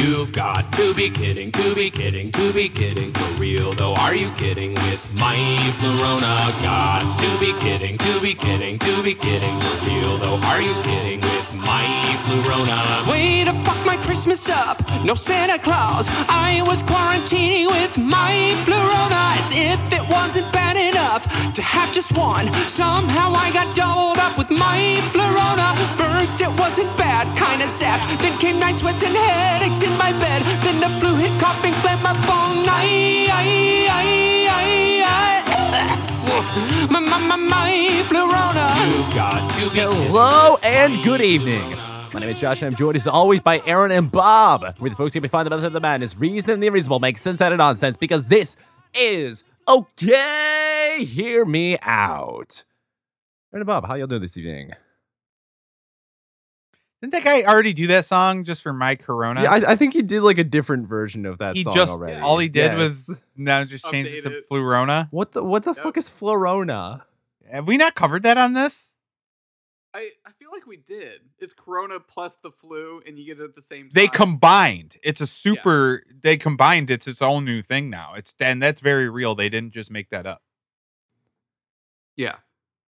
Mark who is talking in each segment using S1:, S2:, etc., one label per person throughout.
S1: You've got to be kidding, to be kidding, to be kidding for real though. Are you kidding with my Flurona? Got to be kidding, to be kidding, to be kidding for real though. Are you kidding with my Flurona?
S2: Way to fuck my Christmas up. No Santa Claus. I was quarantining with my Flurona as if it wasn't bad enough to have just one. Somehow I got doubled up with my Flurona. First it wasn't bad, kinda zapped. Then came night sweats and headaches in my bed. Then the flu hit, coughing, phlegm up all night. My, my, my, my Flurona.
S1: You've got to be.
S3: Hello and good evening. My name is Josh, and I'm joined as always by Aaron and Bob. We're the folks here to find the method of the madness, reason and the unreasonable, make sense out of nonsense, because this is okay. Hear me out. Aaron and Bob, how y'all doing this evening?
S4: Didn't that guy already do that song just for my Corona?
S3: Yeah, I, I think he did like a different version of that
S4: he
S3: song
S4: just
S3: already.
S4: all he did
S3: Yes.
S4: was now just change it to
S5: it.
S4: Flurona.
S3: what the what the
S5: Yep.
S3: fuck is Flurona?
S4: Have we not covered that on this?
S5: I, I feel like we did. It's Corona plus the flu, and you get it at the same time.
S4: They combined. It's a super. They combined. It's its own new thing now. It's and that's very real. They didn't just make that up.
S5: Yeah.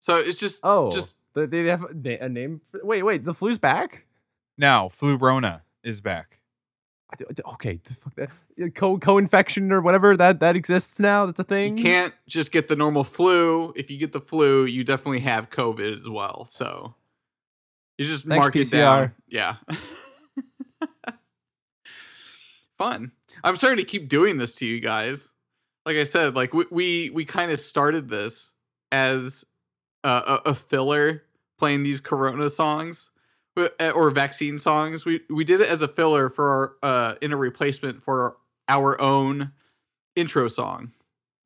S5: So it's just
S3: Oh,
S5: just
S3: they, they have a a name. For, wait, wait, the flu's back.
S4: Now, flu Flurona is back.
S3: I th- Okay, fuck that co co-infection or whatever that that exists now. That's a thing.
S5: you can't just get the normal flu. If you get the flu, you definitely have COVID as well. So you just
S3: Thanks,
S5: mark it down. Yeah. Fun. I'm sorry to keep doing this to you guys. Like I said, like we we, we kind of started this as a, a, a filler playing these Corona songs uh, or vaccine songs. We we did it as a filler for our uh in a replacement for our own intro song.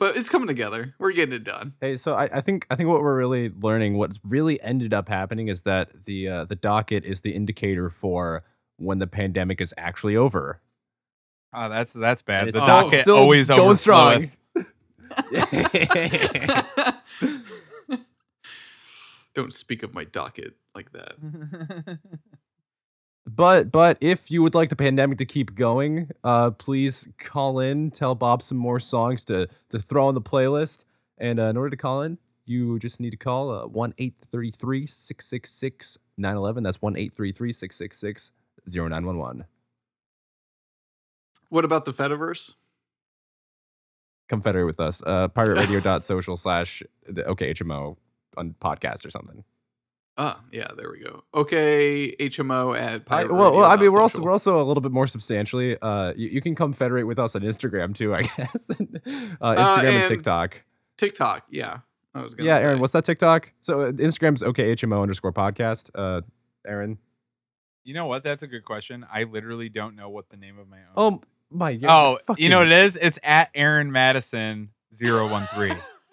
S5: But it's coming together. We're getting it done.
S3: Hey, so I, I think I think what we're really learning, what's really ended up happening, is that the uh, the docket is the indicator for when the pandemic is actually over.
S4: Oh, that's that's bad. The
S3: still-
S4: docket
S3: still
S4: always
S3: going strong.
S5: Don't speak of my docket like that.
S3: But but if you would like the pandemic to keep going, uh, please call in. Tell Bob some more songs to to throw on the playlist. And uh, in order to call in, you just need to call uh, one eight thirty three six six six nine eleven. That's one eight three three six six six zero nine one one.
S5: What about the Fediverse?
S3: Come federate with us. Uh, pirateradio.social slash the OKHMO on podcast or something.
S5: Ah, yeah, there we go. Okay, HMO at
S3: I,
S5: pirate
S3: well, well, I mean, we're also we're also a little bit more substantially. Uh, you, you can come federate with us on Instagram too, I guess. uh, Instagram and,
S5: and
S3: TikTok.
S5: TikTok. Yeah, I was gonna.
S3: Yeah,
S5: say.
S3: Aaron, what's that TikTok? So uh, Instagram's OKHMO underscore podcast. Uh, Aaron.
S4: you know what? That's a good question. I literally don't know what the name of my own.
S3: Oh my. yeah,
S4: oh, you know what it is? It's at Aaron Mattison 013.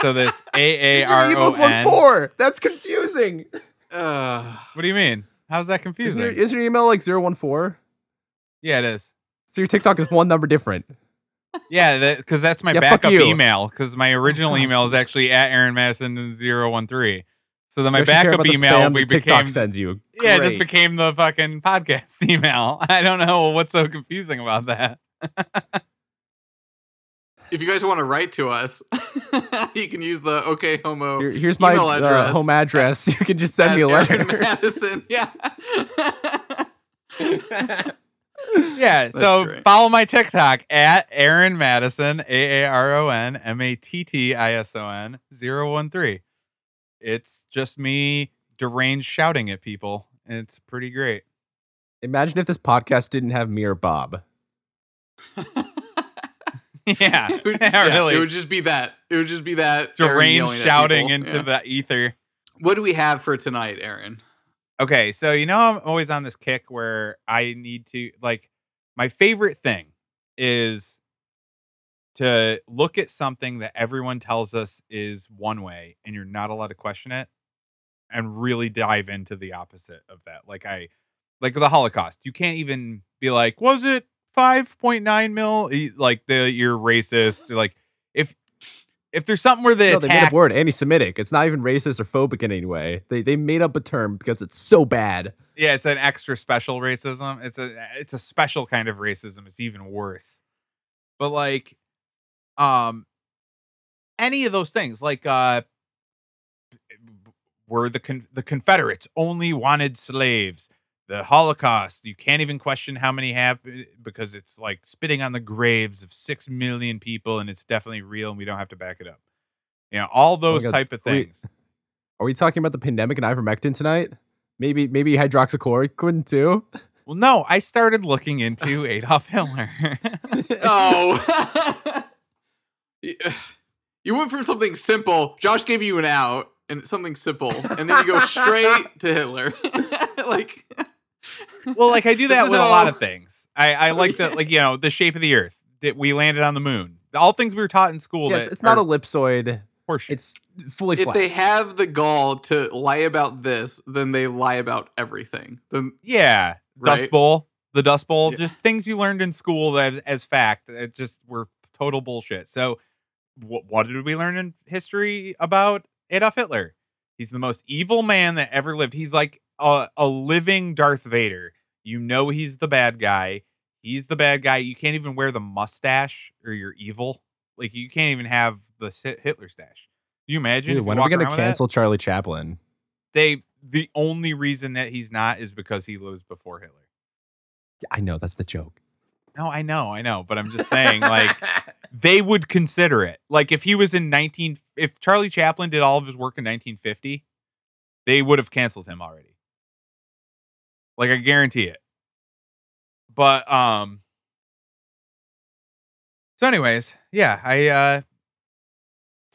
S4: so that's A A
S3: Your email's one four. That's confusing.
S5: Uh,
S4: What do you mean? How's that
S3: Isn't
S4: confusing?
S3: your, isn't your email like 014?
S4: yeah, it is.
S3: So your TikTok is one number different.
S4: Yeah, because that's my
S3: Yeah,
S4: backup email. Because my original
S3: God,
S4: email is actually at Aaron Mattison 013. So then my
S3: You actually care
S4: backup
S3: about the
S4: email we
S3: that Tiktok
S4: became
S3: sends you.
S4: yeah, it just became the fucking podcast email. I don't know what's so confusing about that.
S5: If you guys want to write to us, you can use the OK Homo.
S3: Here- here's my
S5: email
S3: uh, home address. You can just send me a
S5: Aaron
S3: letter.
S5: Mattison. Yeah.
S4: Yeah,
S5: That's
S4: so
S5: great.
S4: follow my TikTok at Aaron Mattison, A A R O N M A T T I S O N 013. It's just me deranged shouting at people. and It's pretty great.
S3: Imagine if this podcast didn't have me or Bob.
S4: Yeah,
S5: It would-
S4: yeah, really.
S5: It would just be that. It would just be that. Yelling at
S4: shouting into
S5: Yeah.
S4: the ether.
S5: What do we have for tonight, Aaron?
S4: Okay, so you know I'm always on this kick where I need to like my favorite thing is to look at something that everyone tells us is one way and you're not allowed to question it and really dive into the opposite of that. Like I like the Holocaust. You can't even be like, was it 5.9 mil? Like the you're racist. Like if if there's something where they
S3: No, they made
S4: attack,
S3: up word anti-Semitic. It's not even racist or phobic in any way. They they made up a term because it's so bad.
S4: yeah, it's an extra special racism. It's a it's a special kind of racism. It's even worse. But like, um, any of those things, like uh, were the con- the Confederates only wanted slaves. The Holocaust, you can't even question how many have eh, because it's like spitting on the graves of six million people, and it's definitely real, and we don't have to back it up. You know, all oh those
S3: God,
S4: type of
S3: are we-
S4: things.
S3: Are we talking about the pandemic and ivermectin tonight? Maybe maybe hydroxychloroquine too.
S4: Well, no, I started looking into Adolf Hitler.
S5: oh. you went from something simple. Josh gave you an out and something simple, and then you go straight to Hitler. like,
S4: well, like I do that with a lot of things. I, I like the like you know the shape of the Earth that we landed on the moon. All things we were taught in school.
S3: Yeah,
S4: that
S3: it's, it's not ellipsoid.
S4: horseshit.
S3: It's fully
S5: if
S3: flat.
S5: they have the gall to lie about this, then they lie about everything. Then
S4: yeah, Dust Bowl, the Dust Bowl,
S5: Yeah.
S4: just things you learned in school that as fact. It just were total bullshit. So, wh- what did we learn in history about Adolf Hitler? He's the most evil man that ever lived. He's like a, a living Darth Vader. You know he's the bad guy. He's the bad guy. You can't even wear the mustache or you're evil. Like you can't even have the Hitler stash. Can you imagine?
S3: Dude, when are we gonna cancel Charlie Chaplin?
S4: They the only reason that he's not is because he lives before Hitler.
S3: I know that's the joke.
S4: No, I know, I know, but I'm just saying, like, they would consider it. Like, if he was in 19, if Charlie Chaplin did all of his work in 1950, they would have canceled him already. Like, I guarantee it. But, um, so, anyways, yeah, I, uh,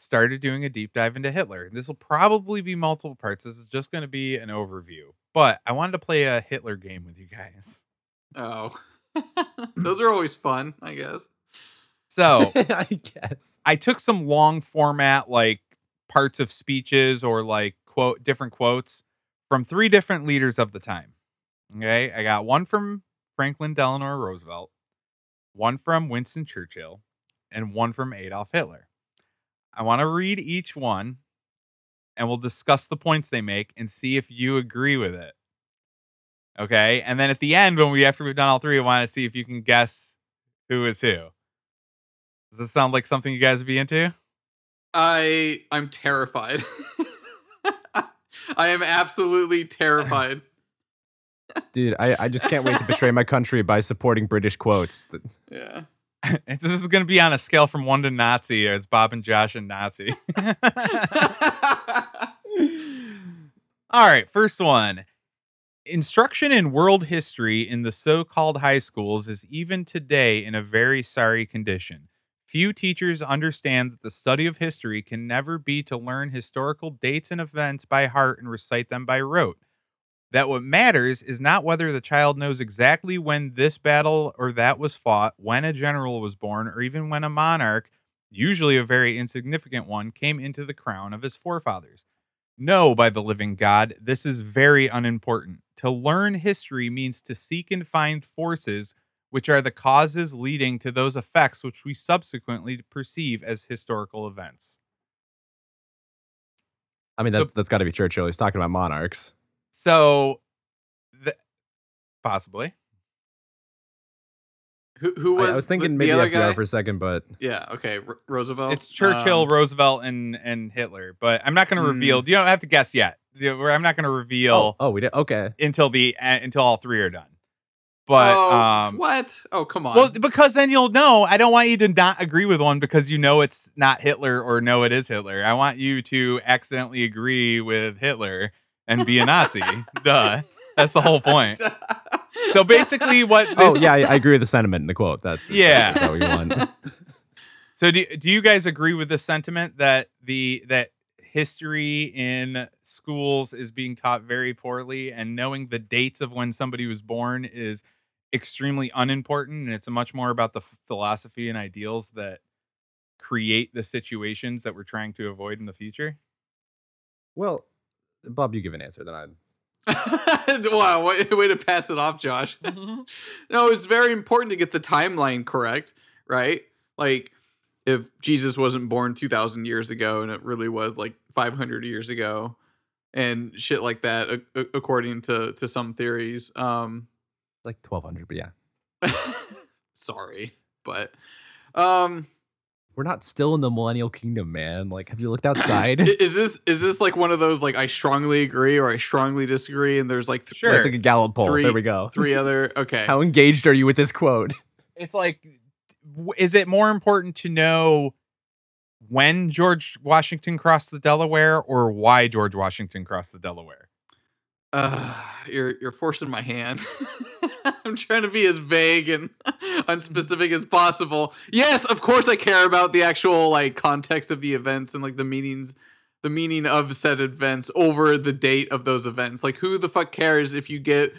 S4: started doing a deep dive into Hitler. This will probably be multiple parts. This is just going to be an overview, but I wanted to play a Hitler game with you guys.
S5: oh, those are always fun, I guess.
S4: So,
S3: I guess.
S4: I took some long format like parts of speeches or like quote different quotes from three different leaders of the time. Okay, I got one from Franklin Delano Roosevelt, one from Winston Churchill, and one from Adolf Hitler. I want to read each one and we'll discuss the points they make and see if you agree with it. Okay, and then at the end when we after we've done all three, I want to see if you can guess who is who. Does this sound like something you guys would be into?
S5: I I'm terrified. I am absolutely terrified.
S3: Dude, I, I just can't wait to betray my country by supporting British quotes.
S5: Yeah.
S4: This is going to be on a scale from one to Nazi. Or it's Bob and Josh and Nazi. All right, first one. Instruction in world history in the so called high schools is even today in a very sorry condition. Few teachers understand that the study of history can never be to learn historical dates and events by heart and recite them by rote. That what matters is not whether the child knows exactly when this battle or that was fought, when a general was born, or even when a monarch, usually a very insignificant one, came into the crown of his forefathers. No, by the living God, this is very unimportant. To learn history means to seek and find forces which are the causes leading to those effects which we subsequently perceive as historical events.
S3: I mean, that's that's got to be Churchill. He's talking about monarchs.
S4: So, th- possibly.
S5: who who was
S3: I was thinking
S5: the,
S3: maybe
S5: other
S3: FDR
S5: guy?
S3: for a second, but
S5: Yeah. Okay. R- Roosevelt.
S4: It's Churchill,
S5: Um,
S4: Roosevelt, and and Hitler. But I'm not going to reveal. You don't have to guess yet. I'm not going to reveal
S3: oh, oh, we did okay.
S4: until the uh, until all three are done. But
S5: oh,
S4: um,
S5: what? Oh, come on.
S4: well, because then you'll know. I don't want you to not agree with one because you know it's not Hitler or no, it is Hitler. I want you to accidentally agree with Hitler and be a Nazi. Duh. That's the whole point. So basically, what? Oh, this,
S3: Oh yeah, I, I agree with the sentiment in the quote. That's
S4: Yeah.
S3: That's what we want.
S4: So do do you guys agree with the sentiment that the that history in schools is being taught very poorly and knowing the dates of when somebody was born is extremely unimportant and it's much more about the philosophy and ideals that create the situations that we're trying to avoid in the future?
S3: Well, Bob, you give an answer, then I.
S5: wow, way, way to pass it off, Josh. no, it's very important to get the timeline correct, right? Like if Jesus wasn't born 2000 years ago and it really was like 500 years ago and shit like that a- a- according to to some theories. Um
S3: Like 1200, but yeah.
S5: sorry, but um
S3: We're not still in the millennial kingdom, man. Like, have you looked outside?
S5: is this is this like one of those like I strongly agree or I strongly disagree and there's like th-
S4: Sure.
S3: That's like a Gallup poll.
S5: Three-
S3: there we go.
S5: three other okay.
S3: How engaged are you with this quote?
S4: It's like, is it more important to know when George Washington crossed the Delaware or why George Washington crossed the Delaware?
S5: Uh, you're you're forcing my hand. I'm trying to be as vague and unspecific as possible. Yes, of course I care about the actual like context of the events and like the meanings the meaning of said events over the date of those events. Like who the fuck cares if you get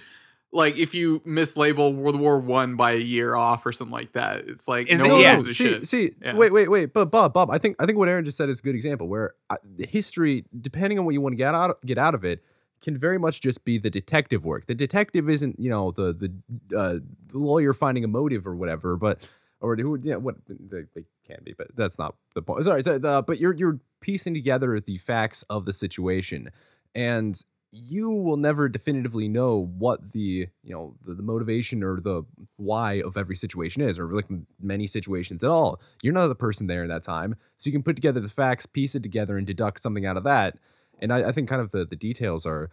S5: like if you mislabel World War 1 by a year off or something like that. It's like
S4: Is
S5: no
S4: it-
S5: one
S4: yeah.
S5: gives a
S3: see,
S5: shit.
S3: see,
S5: Yeah.
S3: wait, wait, wait. But Bob, Bob, I think I think what Aaron just said is a good example where uh, the history, depending on what you want to get out get out of it, can very much just be the detective work. The detective isn't, you know, the the, uh, the lawyer finding a motive or whatever, but or who, yeah, what they, they can be, but that's not the point. Sorry, so, uh, but you're you're piecing together the facts of the situation, and you will never definitively know what the you know the, the motivation or the why of every situation is or like many situations at all you're not the person there in that time so you can put together the facts piece it together and deduct something out of that and i, I think kind of the, the details are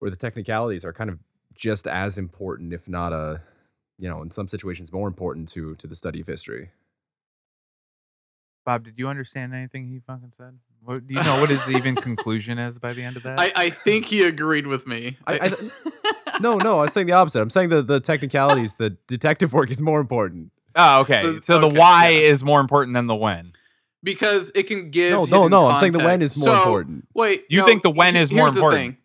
S3: or the technicalities are kind of just as important if not a you know in some situations more important to to the study of history
S4: Bob, did you understand anything he fucking said? What, do you know what his even conclusion is by the end of that?
S5: I, I think he agreed with me.
S3: I- I- no no i was saying the opposite i'm saying the the technicalities the detective work is more important
S4: oh, okay.
S5: The-
S4: so the why
S5: yeah.
S4: is more important than the when.
S5: Because it can give
S3: no no
S5: hidden
S3: no i'm saying the when is more
S5: So,
S3: important
S5: Wait,
S4: You
S5: no,
S4: think the when is more important?
S5: thing.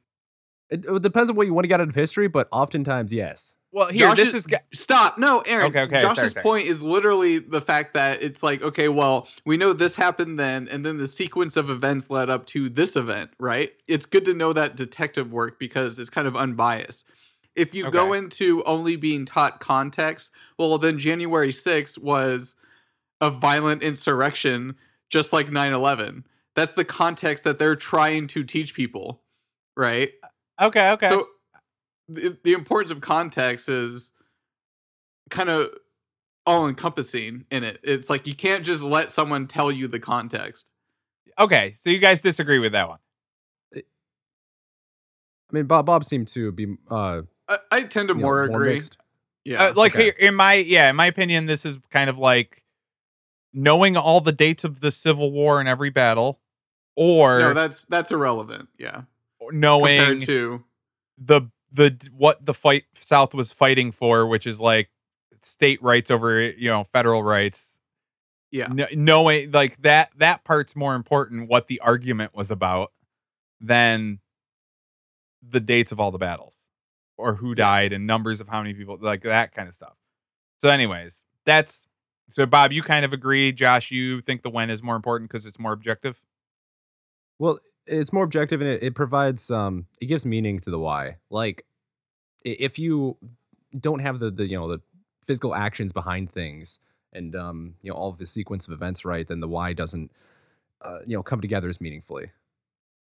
S3: it, it depends on what you want to get out of history but oftentimes yes
S4: Well, here,
S5: Josh
S4: this
S5: is,
S4: is. ga-
S5: stop. No, Aaron.
S4: Okay, okay,
S5: Josh's
S4: sorry, sorry.
S5: point is literally the fact that it's like, okay, well, we know this happened then, and then the sequence of events led up to this event, right? It's good to know that detective work because it's kind of unbiased. If you go into only being taught context, well, then January 6th was a violent insurrection, just like 9 11. That's the context that they're trying to teach people, right?
S4: Okay, okay.
S5: So the, the importance of context is kind of all encompassing in it. It's like you can't just let someone tell you the context.
S4: okay, so you guys disagree with that one.
S3: i mean bob bob seemed to be uh
S5: I, I tend to
S3: you know,
S5: more agree.
S3: mixed.
S5: yeah.
S4: uh, like
S3: okay.
S4: here, in my yeah, in my opinion, this is kind of like knowing all the dates of the Civil War and every battle, or
S5: no, that's that's irrelevant. Yeah.
S4: knowing
S5: Compared to
S4: the the what the fight South was fighting for, which is like state rights over you know federal rights.
S5: yeah.
S4: Kn- knowing like that that part's more important. What the argument was about than the dates of all the battles or who died
S5: Yes.
S4: and numbers of how many people like that kind of stuff. So, anyways, that's so Bob. You kind of agree, Josh. You think the when is more important because it's more objective.
S3: Well, it's more objective and it, it provides um it gives meaning to the why. Like if you don't have the the you know the physical actions behind things and um you know all of the sequence of events right, then the why doesn't uh, you know come together as meaningfully.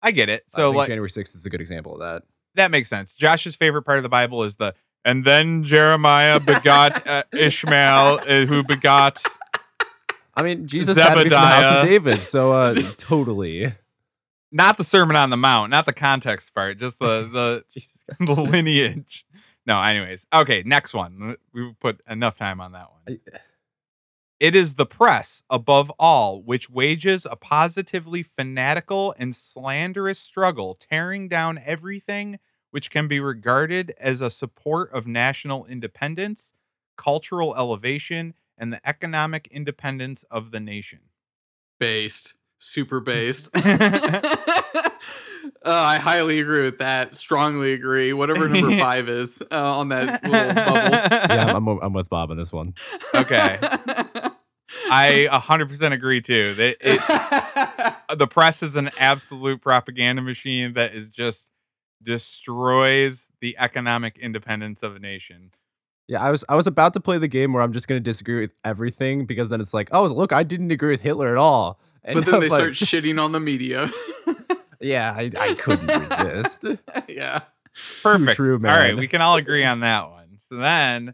S4: I get it. So like
S3: January 6th is a good example of that.
S4: that makes sense. Josh's favorite part of the Bible is the and then Jeremiah begot uh, Ishmael, uh, who begot.
S3: I mean, Jesus had to be from the house of David, so uh totally.
S4: Not the Sermon on the Mount, not the context part, just the the the lineage. No, anyways. Okay, next one. We put enough time on that one.
S3: I-
S4: It is the press, above all, which wages a positively fanatical and slanderous struggle, tearing down everything which can be regarded as a support of national independence, cultural elevation, and the economic independence of the nation.
S5: Based. Super based. uh, I highly agree with that. Strongly agree. Whatever number five is uh, on that little bubble.
S3: yeah, I'm, I'm I'm with Bob on this one.
S4: Okay. I 100% agree too. That it, the press is an absolute propaganda machine that is just destroys the economic independence of a nation.
S3: Yeah, I was I was about to play the game where I'm just gonna disagree with everything because then it's like, oh look, I didn't agree with Hitler at all. And
S5: But then they
S3: I'm like,
S5: start shitting on the media.
S3: yeah, I, I couldn't resist.
S5: yeah.
S4: Perfect.
S3: true,
S4: All right, we can all agree on that one. So then,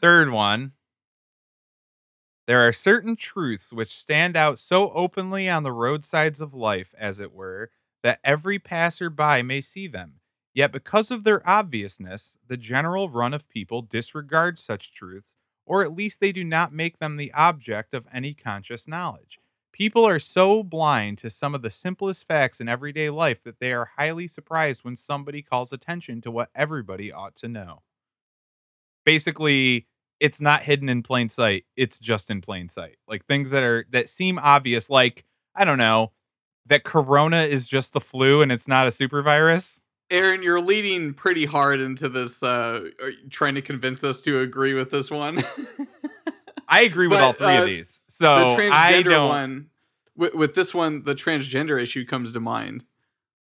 S4: third one. There are certain truths which stand out so openly on the roadsides of life, as it were, that every passerby may see them. Yet, because of their obviousness, the general run of people disregard such truths, or at least they do not make them the object of any conscious knowledge. People are so blind to some of the simplest facts in everyday life that they are highly surprised when somebody calls attention to what everybody ought to know. Basically, it's not hidden in plain sight, it's just in plain sight. Like things that are that seem obvious like, I don't know, that corona is just the flu and it's not a super virus.
S5: Aaron, you're leading pretty hard into this, uh, trying to convince us to agree with this one.
S4: I agree with
S5: But,
S4: all three
S5: uh,
S4: of these.
S5: the
S4: So I
S5: transgender
S4: don't
S5: one, with, with this one, the transgender issue comes to mind,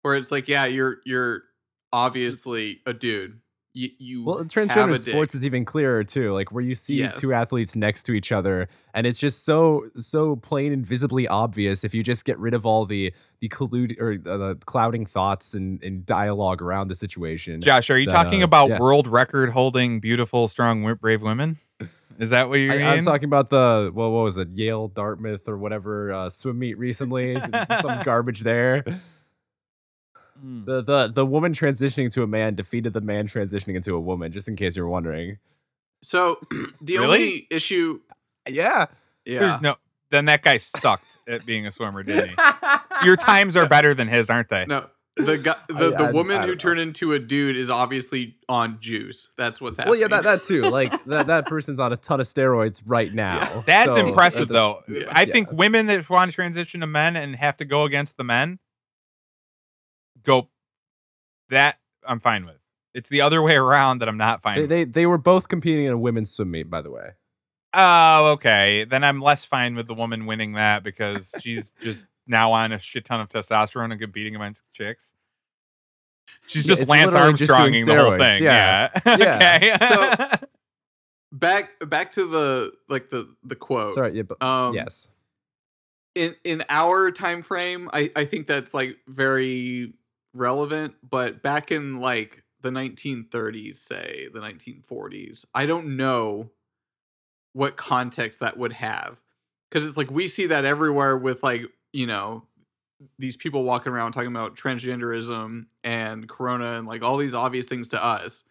S5: where it's like, yeah, you're you're obviously a dude. You, you
S3: Well,
S5: have
S3: transgender
S5: a
S3: in sports
S5: dick.
S3: is even clearer too. Like where you see
S5: Yes.
S3: two athletes next to each other, and it's just so so plain and visibly obvious. If you just get rid of all the the collude or uh, the clouding thoughts and, and dialogue around the situation.
S4: Josh, are you
S3: that,
S4: talking
S3: uh,
S4: about
S3: yeah.
S4: world record holding beautiful, strong, brave women? Is that what you
S3: I,
S4: mean?
S3: I'm talking about the well, what was it, Yale, Dartmouth, or whatever uh, swim meet recently. Some garbage there.
S4: Mm.
S3: The the the woman transitioning to a man defeated the man transitioning into a woman. Just in case you're wondering.
S5: So the
S4: Really?
S5: only issue,
S3: Yeah.
S5: yeah,
S4: There's No, then that guy sucked at being a swimmer, didn't he? Your times are better than his, aren't they?
S5: no, the guy, the,
S3: I-
S5: the woman
S3: I
S5: who
S3: know.
S5: turned into a dude is obviously on juice. That's what's happening.
S3: Well, yeah, that that too. Like that that person's on a ton of steroids right now.
S4: That's
S3: So,
S4: impressive,
S3: that's-
S4: though.
S5: yeah.
S4: I
S3: yeah.
S4: think women that want to transition to men and have to go against the men go. That I'm fine with. It's the other way around that I'm not fine.
S3: They,
S4: with.
S3: they they were both competing in a women's swim meet, by the way.
S4: Oh, okay. Then I'm less fine with the woman winning that because she's just now on a shit ton of testosterone and competing against chicks. She's
S3: Yeah,
S4: just
S3: it's
S4: Lance
S3: literally just doing
S4: Armstronging the whole thing.
S3: yeah.
S4: Yeah.
S3: Yeah.
S4: okay.
S5: So- back back to the like the the quote.
S3: Sorry, yeah, but
S5: Um,
S3: yes.
S5: in in our time frame i i think that's like very relevant but back in like the 1930s say the 1940s i don't know what context that would have because it's like we see that everywhere with like you know these people walking around talking about transgenderism and corona and like all these obvious things to us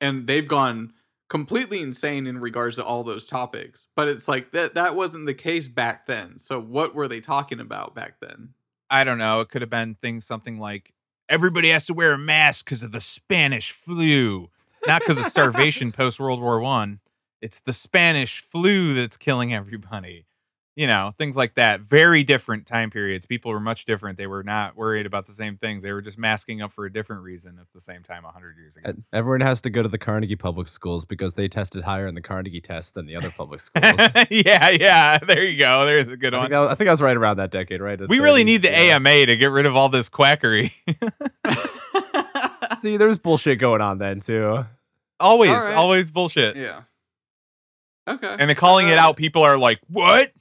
S5: and they've gone completely insane in regards to all those topics but it's like that that wasn't the case back then so what were they talking about back then
S4: I don't know. It could have been things something like everybody has to wear a mask because of the Spanish flu, not because of starvation post World War One. It's the Spanish flu that's killing everybody. You know, things like that. Very different time periods. People were much different. They were not worried about the same things. They were just masking up for a different reason at the same time a hundred years ago.
S3: Everyone has to go to the Carnegie public schools because they tested higher in the Carnegie test than the other public schools.
S4: Yeah, yeah. There you go. There's a good
S3: think
S4: one.
S3: I, I think I was right around that decade, right? The
S4: We really need the
S3: yeah.
S4: AMA to get rid of all this quackery.
S3: See, there's bullshit going on then too.
S4: always,
S5: All right.
S4: always bullshit.
S5: yeah okay
S4: and then calling it
S5: Uh,
S4: out, people are like, "What?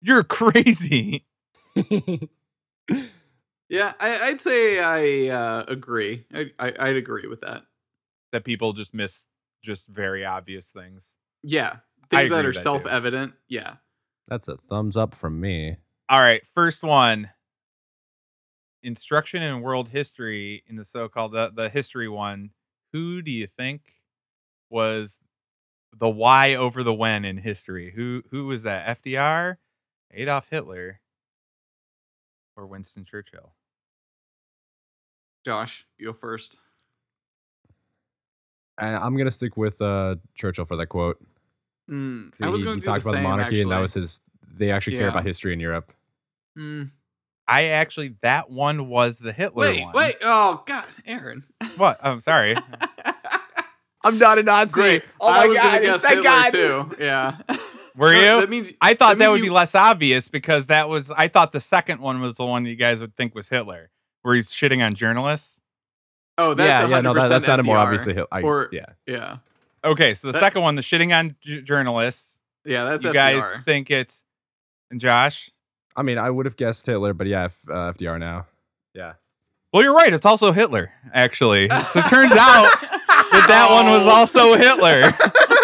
S4: You're crazy."
S5: yeah I, i'd say i uh agree I, I i'd agree with that
S4: That people just miss just very obvious things.
S5: yeah things that are
S4: that,
S5: self-evident yeah
S3: That's a thumbs up from me.
S4: All right, first one. Instruction in world history in the so-called the, the history one. Who do you think was the why over the when in history? Who who was that? FDR, Adolf Hitler, or Winston Churchill?
S5: josh you go first
S3: And I'm gonna stick with uh, Churchill for that quote.
S5: Mm,
S3: 'Cause
S5: i was
S3: he,
S5: going to do
S3: talked
S5: the
S3: about
S5: same,
S3: the monarchy, and that was his. They actually care about history in Europe.
S5: Mm.
S4: I actually that one was the Hitler
S5: wait
S4: one.
S5: wait oh god aaron
S4: What? I'm sorry.
S3: I'm not a Nazi.
S5: Great.
S3: Oh
S5: I
S3: my
S5: was
S3: God,
S5: gonna guess
S3: thank
S5: Hitler
S3: God.
S5: too. Yeah.
S4: Were
S5: No,
S4: you?
S5: That means
S4: I thought
S5: That
S4: that, would
S5: you-
S4: be less obvious because that was I thought the second one was the one you guys would think was Hitler, where he's shitting on journalists.
S5: oh, that's
S3: yeah, yeah, no, that, that
S5: 100%
S3: sounded more obviously. Hit- I,
S5: Or-
S3: yeah,
S5: Yeah.
S4: Okay, so the
S5: That-
S4: second one, the shitting on j- journalists.
S5: Yeah, that's
S4: you
S5: FDR.
S4: guys think it's and Josh?
S3: I mean, I would have guessed Hitler, but yeah, F- uh, FDR now. Yeah.
S4: Well, you're right. It's also Hitler, actually. So it turns out that that one was also Hitler.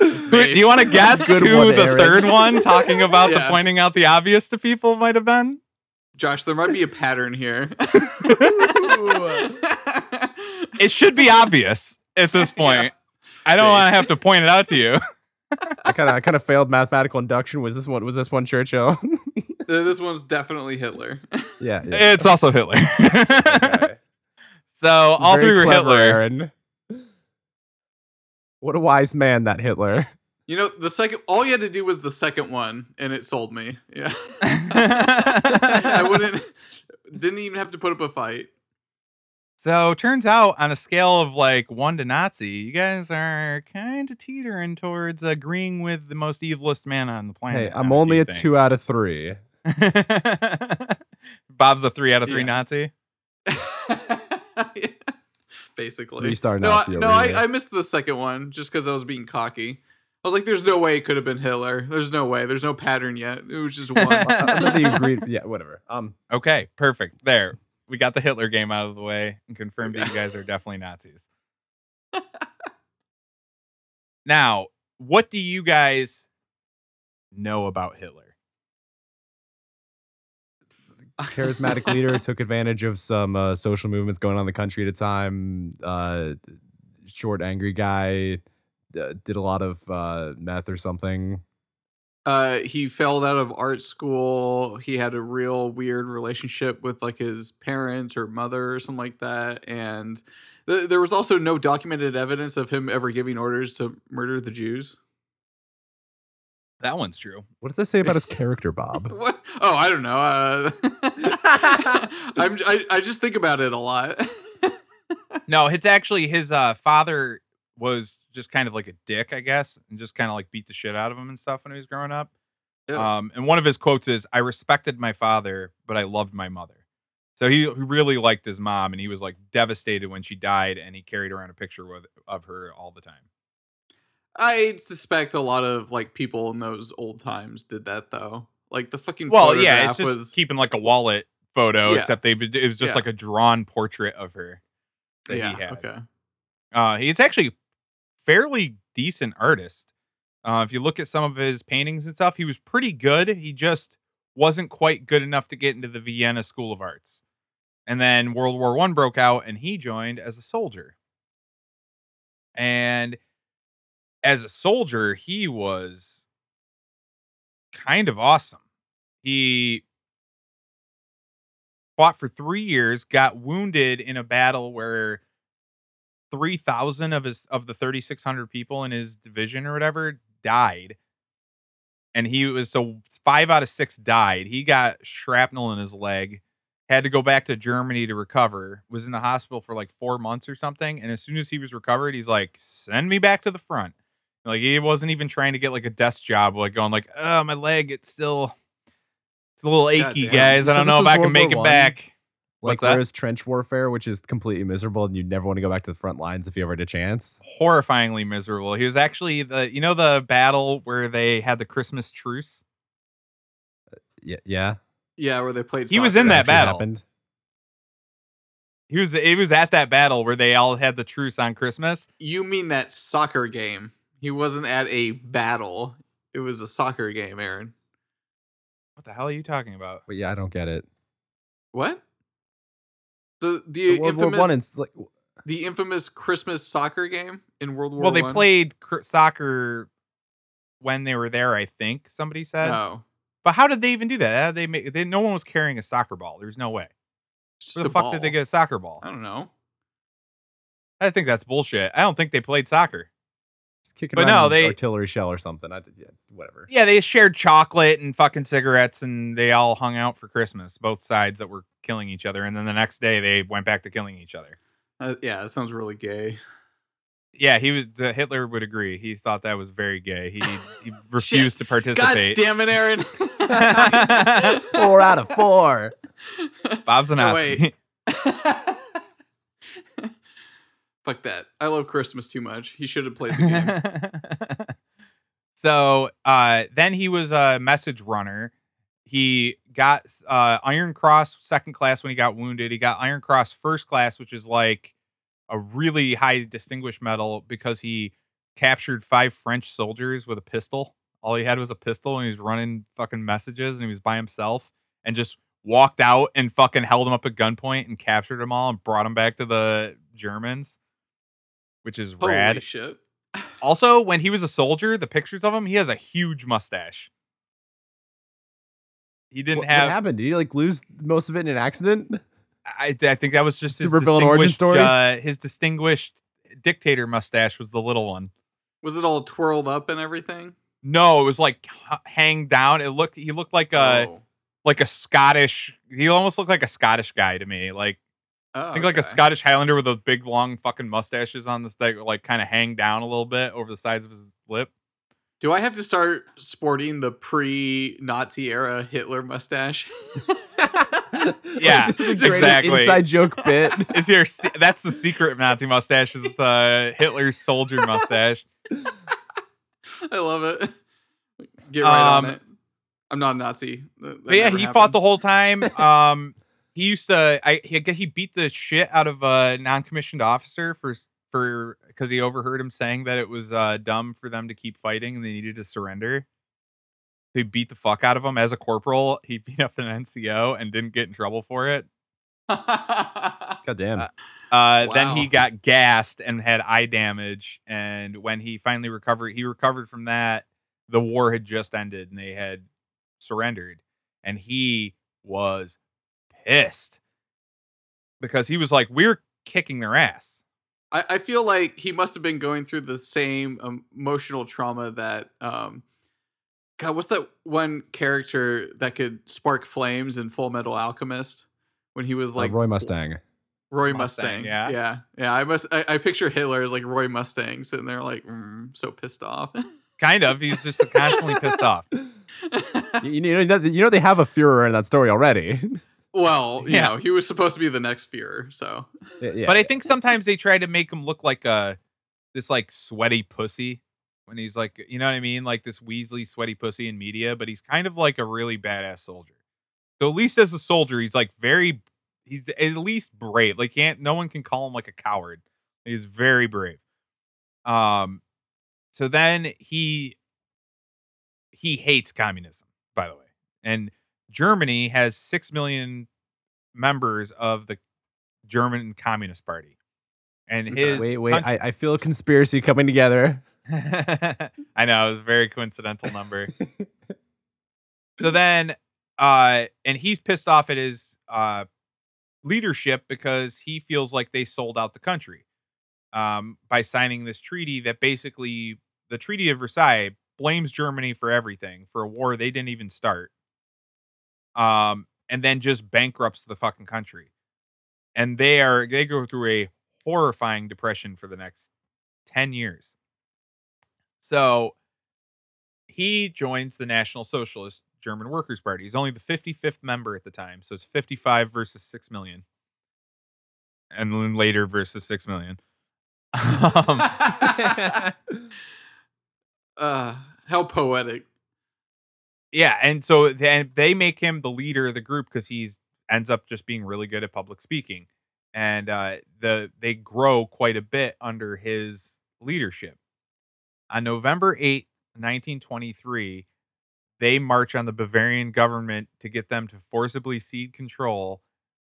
S4: Who- Do you want to guess
S3: Good
S4: who
S3: one,
S4: the
S3: Aaron.
S4: third one, talking about the pointing out the obvious to people, might have been?
S5: Josh, there might be a pattern here.
S4: It should be obvious at this point. I don't want to have to point it out to you.
S3: I kind of I kind of failed mathematical induction. Was this one? Was this one Churchill?
S5: Uh, this one's definitely Hitler.
S3: yeah. yeah.
S4: It's also Hitler.
S3: Okay.
S4: so all
S3: Very
S4: three were
S3: clever,
S4: Hitler.
S3: Aaron. What a wise man that Hitler.
S5: You know, the second all you had to do was the second one, and it sold me. Yeah, I wouldn't. Didn't even have to put up a fight.
S4: So turns out on a scale of like one to Nazi, you guys are kind of teetering towards agreeing with the most evilest man on the planet.
S3: Hey, I'm
S4: now,
S3: only a
S4: think?
S3: two out of three.
S4: Bob's a three out of three
S5: Yeah.
S4: Nazi.
S5: Basically,
S3: Three-star
S5: No, I, no, I. I missed the second one just because I was being cocky. I was like, "There's no way it could have been Hitler. There's no way. There's no pattern yet. It was just one."
S3: I thought you agreed. Yeah, whatever. Um,
S4: Okay, perfect. There. We got the Hitler game out of the way and confirmed that you guys are definitely Nazis. now, what do you guys know about Hitler?
S3: Charismatic leader took advantage of some uh, social movements going on in the country at a time. Uh, short, angry guy. Uh, did a lot of uh, meth or something.
S5: uh, he failed out of art school. He had a real weird relationship with like his parents or mother or something like that. And th- there was also no documented evidence of him ever giving orders to murder the Jews.
S4: That one's true.
S3: What does that say about his character, Bob?
S5: What? Oh, I don't know. I'm, I, I just think about it a lot.
S4: No, it's actually his uh, father was just kind of like a dick, I guess, and just kind of like beat the shit out of him and stuff when he was growing up. Um, and one of his quotes is, "I respected my father, but I loved my mother." So he, he really liked his mom, and he was like devastated when she died, and he carried around a picture with, of her all the time.
S5: I suspect a lot of like people in those old times did that though. Like the fucking
S4: Well, yeah, it's just
S5: was
S4: keeping like a wallet photo,
S5: Yeah.
S4: except they it was just
S5: Yeah.
S4: like a drawn portrait of her that
S5: yeah,
S4: he had.
S5: okay.
S4: Uh, he's actually fairly decent artist. Uh, if you look at some of his paintings and stuff, he was pretty good. He just wasn't quite good enough to get into the Vienna School of Arts. And then World War One broke out, and he joined as a soldier. And as a soldier, he was kind of awesome. He fought for three years, got wounded in a battle where three thousand of his of the thirty six hundred people in his division or whatever died, and he was so five out of six died. He got shrapnel in his leg, had to go back to Germany to recover. Was in the hospital for like four months or something, and as soon as he was recovered, he's like, "Send me back to the front." Like he wasn't even trying to get like a desk job, like going like, "Oh, my leg, it's still." It's a little achy,
S5: damn.
S4: guys. I
S3: So
S4: don't know if
S3: was
S4: I can make
S3: War
S4: it
S3: One?
S4: back.
S3: Like
S4: What's that?
S3: whereas trench warfare, which is completely miserable, and you never want to go back to the front lines if you ever had a chance.
S4: horrifyingly miserable. He was actually the you know the battle where they had the Christmas truce.
S3: Uh, yeah, yeah.
S5: Yeah, where they played.
S4: He was
S5: soccer.
S4: in that
S3: actually
S4: battle.
S3: Happened.
S4: He was he was at that battle where they all had the truce on Christmas.
S5: You mean that soccer game? He wasn't at a battle. It was a soccer game, Aaron.
S4: What the hell are you talking about?
S3: But yeah, I don't get it.
S5: What? The
S3: The
S5: the
S3: World War
S5: infamous
S3: One, it's like
S5: the infamous Christmas soccer game in World War
S4: well, they
S5: One?
S4: played cr- soccer when they were there. I think somebody said.
S5: No,
S4: But how did they even do that? How they make? They, no one was carrying a soccer ball. There's no way.
S5: just
S4: Where the fuck
S5: ball.
S4: did they get a soccer ball?
S5: I don't know.
S4: I think that's bullshit. I don't think they played soccer.
S3: Just kicking
S4: But no,
S3: an
S4: they-
S3: artillery shell or something. I, yeah, whatever.
S4: Yeah, they shared chocolate and fucking cigarettes, and they all hung out for Christmas. Both sides that were killing each other, and then the next day they went back to killing each other.
S5: Uh, yeah, that sounds really gay.
S4: Yeah, he was. The Hitler would agree. He thought that was very gay. He he refused to
S5: God
S4: participate.
S5: damn it, Aaron.
S3: Four out of four.
S4: Bob's a
S5: No,
S4: Nazi.
S5: wait. if Fuck that. I love Christmas too much. He should have played the game.
S4: so uh, then he was a message runner. He got uh, Iron Cross second class when he got wounded. He got Iron Cross first class, which is like a really high distinguished medal because he captured five French soldiers with a pistol. All he had was a pistol and he was running fucking messages and he was by himself and just walked out and fucking held them up at gunpoint and captured them all and brought them back to the Germans, which is
S5: Holy
S4: rad.
S5: shit.
S4: Also, when he was a soldier, the pictures of him, he has a huge mustache. He didn't
S3: what,
S4: have.
S3: what happened? Did he like lose most of it in an accident?
S4: I, I think that was just his
S3: Supervillain origin story?
S4: Uh, his distinguished dictator mustache was the little one.
S5: Was it all twirled up and everything?
S4: No, it was like h- hang down. It looked. He looked like a
S5: oh.
S4: like a Scottish. He almost looked like a Scottish guy to me. Like
S5: Oh,
S4: I think like a. Scottish Highlander with those big long fucking mustaches on this that like kind of hang down a little bit over the sides of his lip.
S5: Do I have to start sporting the pre-Nazi era Hitler mustache?
S4: Yeah,
S3: Like, the greatest
S4: exactly.
S3: Inside joke bit.
S4: Is your that's the secret of Nazi mustache is uh, Hitler's soldier mustache.
S5: I love it. Get right
S4: Um,
S5: on it. I'm not a Nazi. That- that
S4: But yeah,
S5: never
S4: he fought the whole time. Um, he used to. I he, he beat the shit out of a non-commissioned officer for for because he overheard him saying that it was uh, dumb for them to keep fighting and they needed to surrender. He beat the fuck out of him as a corporal. He beat up an NCO and didn't get in trouble for it.
S3: God damn.
S4: Uh, Uh, Then he got gassed and had eye damage. And when he finally recovered, he recovered from that. The war had just ended and they had surrendered. And he was pissed because he was like, "We're kicking their ass."
S5: I, I feel like he must have been going through the same emotional trauma that um God, what's that one character that could spark flames in Full Metal Alchemist when he was
S3: Uh,
S5: like
S3: Roy Mustang.
S5: Roy
S4: Mustang,
S5: Mustang.
S4: yeah.
S5: yeah, yeah. I must. I, I picture Hitler as like Roy Mustang sitting there, like mm, so pissed off.
S4: Kind of. He's just constantly pissed off.
S3: You, you know, you know they have a Führer in that story already.
S5: well, you
S4: Yeah.
S5: know, he was supposed to be the next Führer, so
S3: yeah, yeah.
S4: But I think sometimes they try to make him look like a this like sweaty pussy when he's like, you know what I mean, like this Weasley sweaty pussy in media. But he's kind of like a really badass soldier. So at least as a soldier, he's like very, he's at least brave. Like can't no one can call him like a coward. He's very brave. Um, so then he he hates communism, by the way, and Germany has six million members of the German Communist Party. And his
S3: wait, wait.
S4: coun-
S3: I, I feel a conspiracy coming together.
S4: I know it was a very coincidental number. so then, uh, and he's pissed off at his uh leadership because he feels like they sold out the country um by signing this treaty that basically the Treaty of Versailles blames Germany for everything for a war they didn't even start. Um, and then just bankrupts the fucking country. And they are they go through a horrifying depression for the next 10 years. So he joins the National Socialist German Workers' Party. He's only the 55th member at the time. So it's 55 versus 6 million. And then later versus 6 million. Um,
S5: uh, how poetic.
S4: Yeah. And so then they make him the leader of the group because he's ends up just being really good at public speaking. And uh, the they grow quite a bit under his leadership. On November 8th, 1923, they march on the Bavarian government to get them to forcibly cede control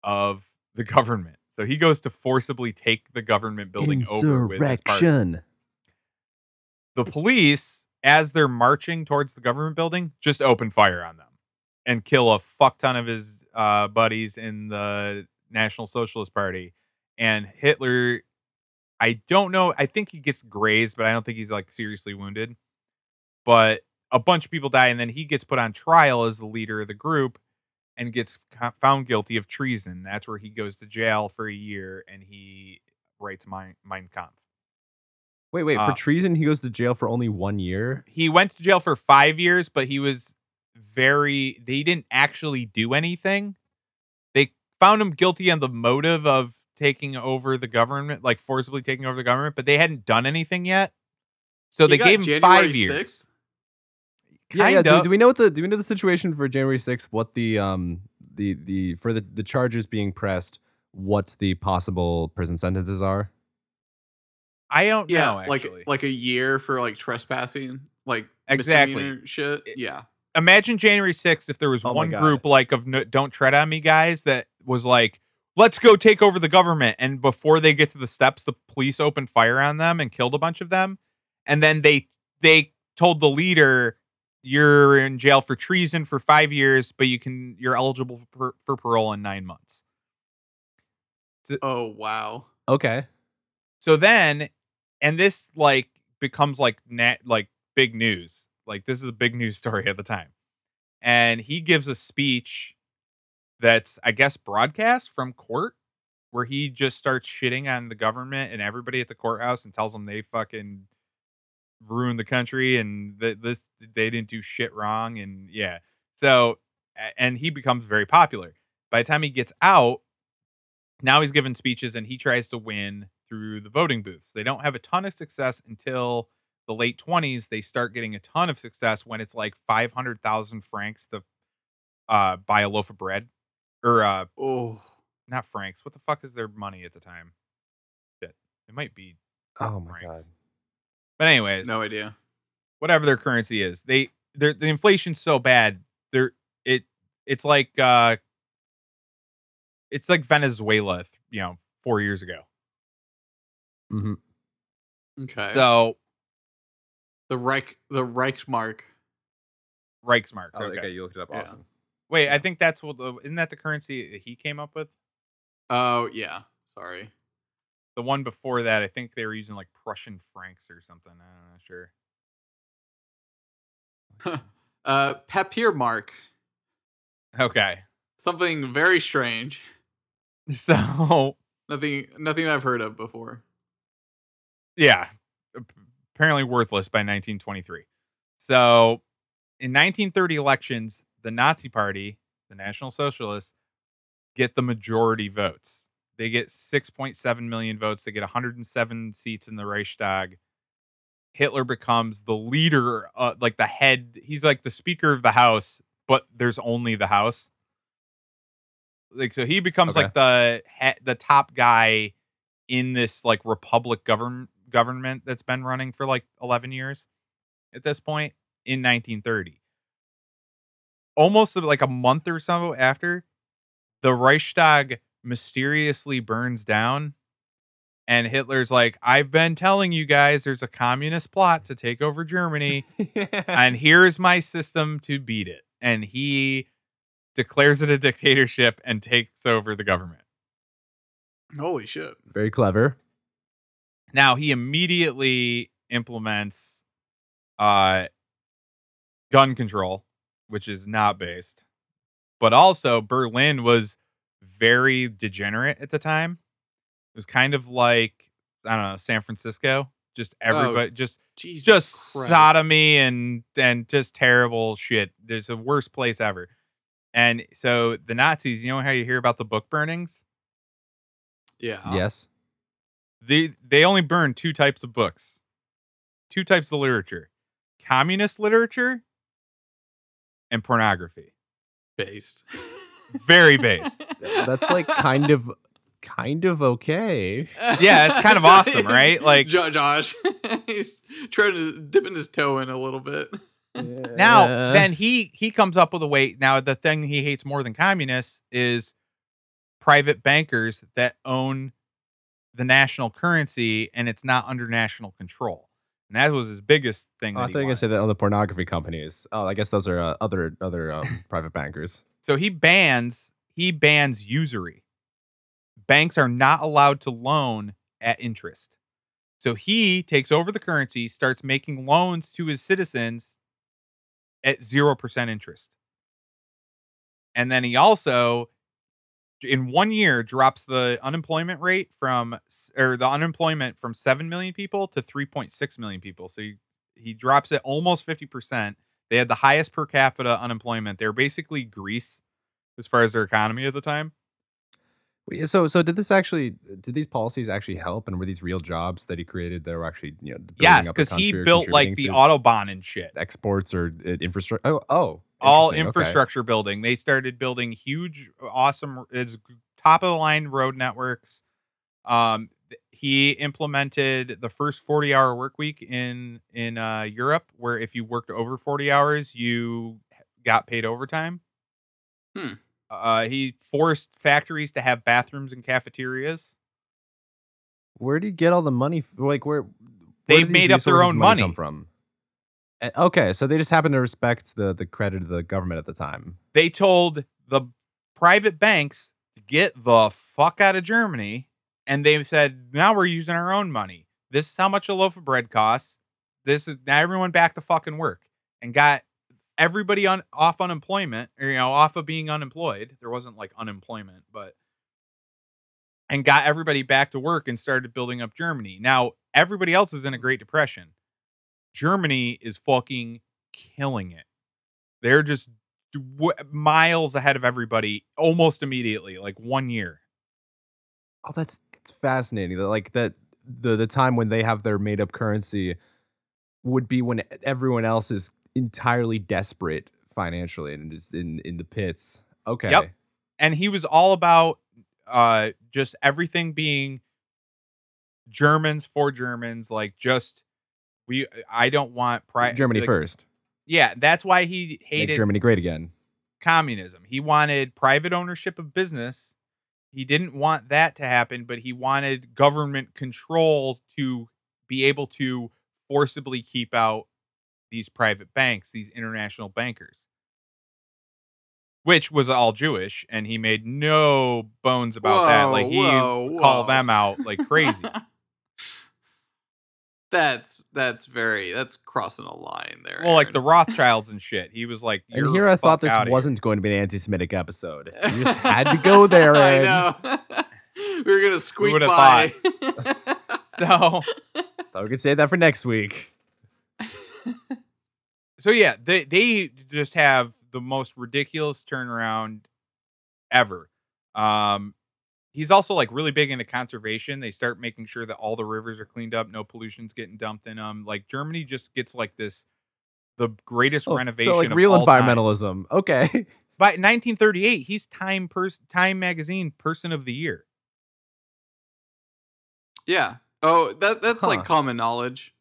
S4: of the government. So he goes to forcibly take the government building over with his party. The police, as they're marching towards the government building, just open fire on them and kill a fuck ton of his uh, buddies in the National Socialist Party. And Hitler, I don't know. I think he gets grazed, but I don't think he's like seriously wounded. But a bunch of people die, and then he gets put on trial as the leader of the group and gets found guilty of treason. That's where he goes to jail for a year and he writes Mein, mein Kampf.
S3: Wait, wait.
S4: Uh,
S3: for treason, he goes to jail for only one year.
S4: he went to jail for five years, but he was very. They didn't actually do anything. They found him guilty on the motive of taking over the government, like forcibly taking over the government, but they hadn't done anything yet. So
S5: You
S4: they gave him
S5: January
S4: five years.
S5: 6th?
S3: Yeah, yeah. Do, do we know what the do we know the situation for January 6th? What the um the the for the the charges being pressed? What the possible prison sentences are?
S4: I don't
S5: Yeah,
S4: know.
S5: like
S4: Actually,
S5: like a year for like trespassing, like
S4: Exactly.
S5: shit. Yeah.
S4: imagine January 6th if there was
S3: Oh my
S4: one
S3: God.
S4: group like of no, don't tread on me guys that was like let's go take over the government and before they get to the steps the police opened fire on them and killed a bunch of them and then they they told the leader you're in jail for treason for 5 years but you can you're eligible for, for parole in 9 months
S5: Oh wow.
S3: Okay.
S4: So then, and this like becomes like net like big news. Like this is a big news story at the time. And he gives a speech that's I guess broadcast from court where he just starts shitting on the government and everybody at the courthouse and tells them they fucking ruined the country and that this they didn't do shit wrong and yeah. So and he becomes very popular. By the time he gets out, now he's giving speeches and he tries to win through the voting booths. They don't have a ton of success until the late 20s. They start getting a ton of success when it's like 500,000 francs to uh, buy a loaf of bread. Or uh,
S5: Oh.
S4: not francs. What the fuck is their money at the time? Shit. It might be.
S3: Oh my
S4: francs.
S3: god.
S4: But anyways,
S5: No idea.
S4: whatever their currency is, they they're, the inflation's so bad. They're it it's like uh it's like Venezuela, you know, 4 years ago.
S3: Hmm
S5: Okay.
S4: So
S5: the Reich the Reichsmark.
S4: Reichsmark.
S3: Oh,
S4: okay.
S3: okay. you looked it up.
S5: Yeah.
S3: Awesome.
S4: Wait, I think that's what the isn't that the currency that he came up with?
S5: Oh yeah. Sorry.
S4: The one before that, I think they were using like Prussian francs or something. I'm not sure.
S5: uh Papiermark.
S4: Okay.
S5: Something very strange.
S4: So
S5: Nothing nothing I've heard of before.
S4: Yeah, apparently worthless by 1923. So in 1930 elections, the Nazi Party, the National Socialists, get the majority votes. They get 6.7 million votes. They get 107 seats in the Reichstag. Hitler becomes the leader, uh, like the head. He's like the Speaker of the House, but there's only the House. Like so, he becomes
S3: Okay.
S4: like the he- the top guy in this like republic govern government that's been running for like 11 years at this point in 1930 almost like a month or so after the reichstag mysteriously burns down and hitler's like i've been telling you guys there's a communist plot to take over germany and here's my system to beat it and he declares it a dictatorship and takes over the government
S5: Holy shit.
S3: Very clever.
S4: Now he immediately implements uh gun control, which is not based. But also Berlin was very degenerate at the time. It was kind of like I don't know, San Francisco. Just everybody just
S5: Jesus
S4: just
S5: Christ.
S4: sodomy and and just terrible shit. There's the worst place ever. And so the Nazis, you know how you hear about the book burnings?
S5: Yeah.
S3: Yes.
S4: They they only burn two types of books two types of literature communist literature and pornography
S5: Based.
S4: very based
S3: That's like kind of kind of okay.
S4: Yeah, it's kind of awesome, right? Like-
S5: Josh, he's trying to dipping his toe in a little bit.
S4: now
S3: Uh,
S4: then he he comes up with a way now the thing he hates more than communists is private bankers that own the national currency and it's not under national control and that was his biggest thing
S3: Oh, I think I said that on the pornography companies. Oh, I guess those are uh, other other um, private bankers.
S4: So he bans he bans usury. Banks are not allowed to loan at interest. So he takes over the currency, starts making loans to his citizens at 0% interest. And then he also in one year drops the unemployment rate from or the unemployment from 7 million people to 3.6 million people. So he, he drops it almost 50%. They had the highest per capita unemployment. They were basically Greece as far as their economy at the time.
S3: So, so did this actually? Did these policies actually help? And were these real jobs that he created that were actually, you know,
S4: Yes, because he built like the
S3: to
S4: autobahn and shit.
S3: exports or uh, infrastructure? Oh, oh,
S4: all
S3: interesting, okay.
S4: infrastructure building. They started building huge, awesome, it's top of the line road networks. Um, he implemented the first 40 hour work week in in uh, Europe, where if you worked over 40 hours, you got paid overtime.
S5: Hmm.
S4: Uh, he forced factories to have bathrooms and cafeterias.
S3: Where do you get all the money? Like where? where
S4: They made up their own
S3: money
S4: money.
S3: from. Okay, so they just happen to respect the the credit of the government at the time.
S4: They told the private banks to get the fuck out of Germany, and they said, "Now we're using our own money. This is how much a loaf of bread costs. This is now everyone back to fucking work and got everybody on off unemployment, or you know, off of being unemployed. There wasn't like unemployment, but and got everybody back to work and started building up Germany. Now everybody else is in a Great Depression. Germany is fucking killing it. They're just w- miles ahead of everybody almost immediately, like one year.
S3: Oh, that's it's fascinating. That like that the the time when they have their made up currency would be when everyone else is entirely desperate financially and is in in the pits. Okay. Yep.
S4: And he was all about uh just everything being Germans for Germans, like just we I don't want pri-
S3: Germany
S4: like-
S3: first.
S4: Yeah, that's why he
S3: Make
S4: hated
S3: Germany great again.
S4: communism. He wanted private ownership of business. He didn't want that to happen, but he wanted government control to be able to forcibly keep out these private banks, these international bankers, which was all Jewish, and he made no bones about that. Like he
S5: Whoa,
S4: called
S5: whoa.
S4: them out like crazy.
S5: that's that's very that's crossing a line there.
S4: well, like the Rothschilds and shit. He was like,
S3: And
S4: "You're
S3: here I thought this wasn't going to be an anti-Semitic episode. You just had to go there.
S5: I
S3: Ed.
S5: know. we were gonna squeak
S4: would've
S5: by.
S4: So
S3: Thought we could save that for next week.
S4: so yeah, they they just have the most ridiculous turnaround ever. Um he's also like really big into conservation. They start making sure that all the rivers are cleaned up, no pollution's getting dumped in them. Like Germany just gets like this the greatest
S3: Oh,
S4: renovation
S3: so like
S4: of
S3: real
S4: all time.
S3: environmentalism. Okay.
S4: By 1938, he's Time pers- Time magazine person of the year.
S5: yeah. Oh, that that's
S3: Huh.
S5: like common knowledge.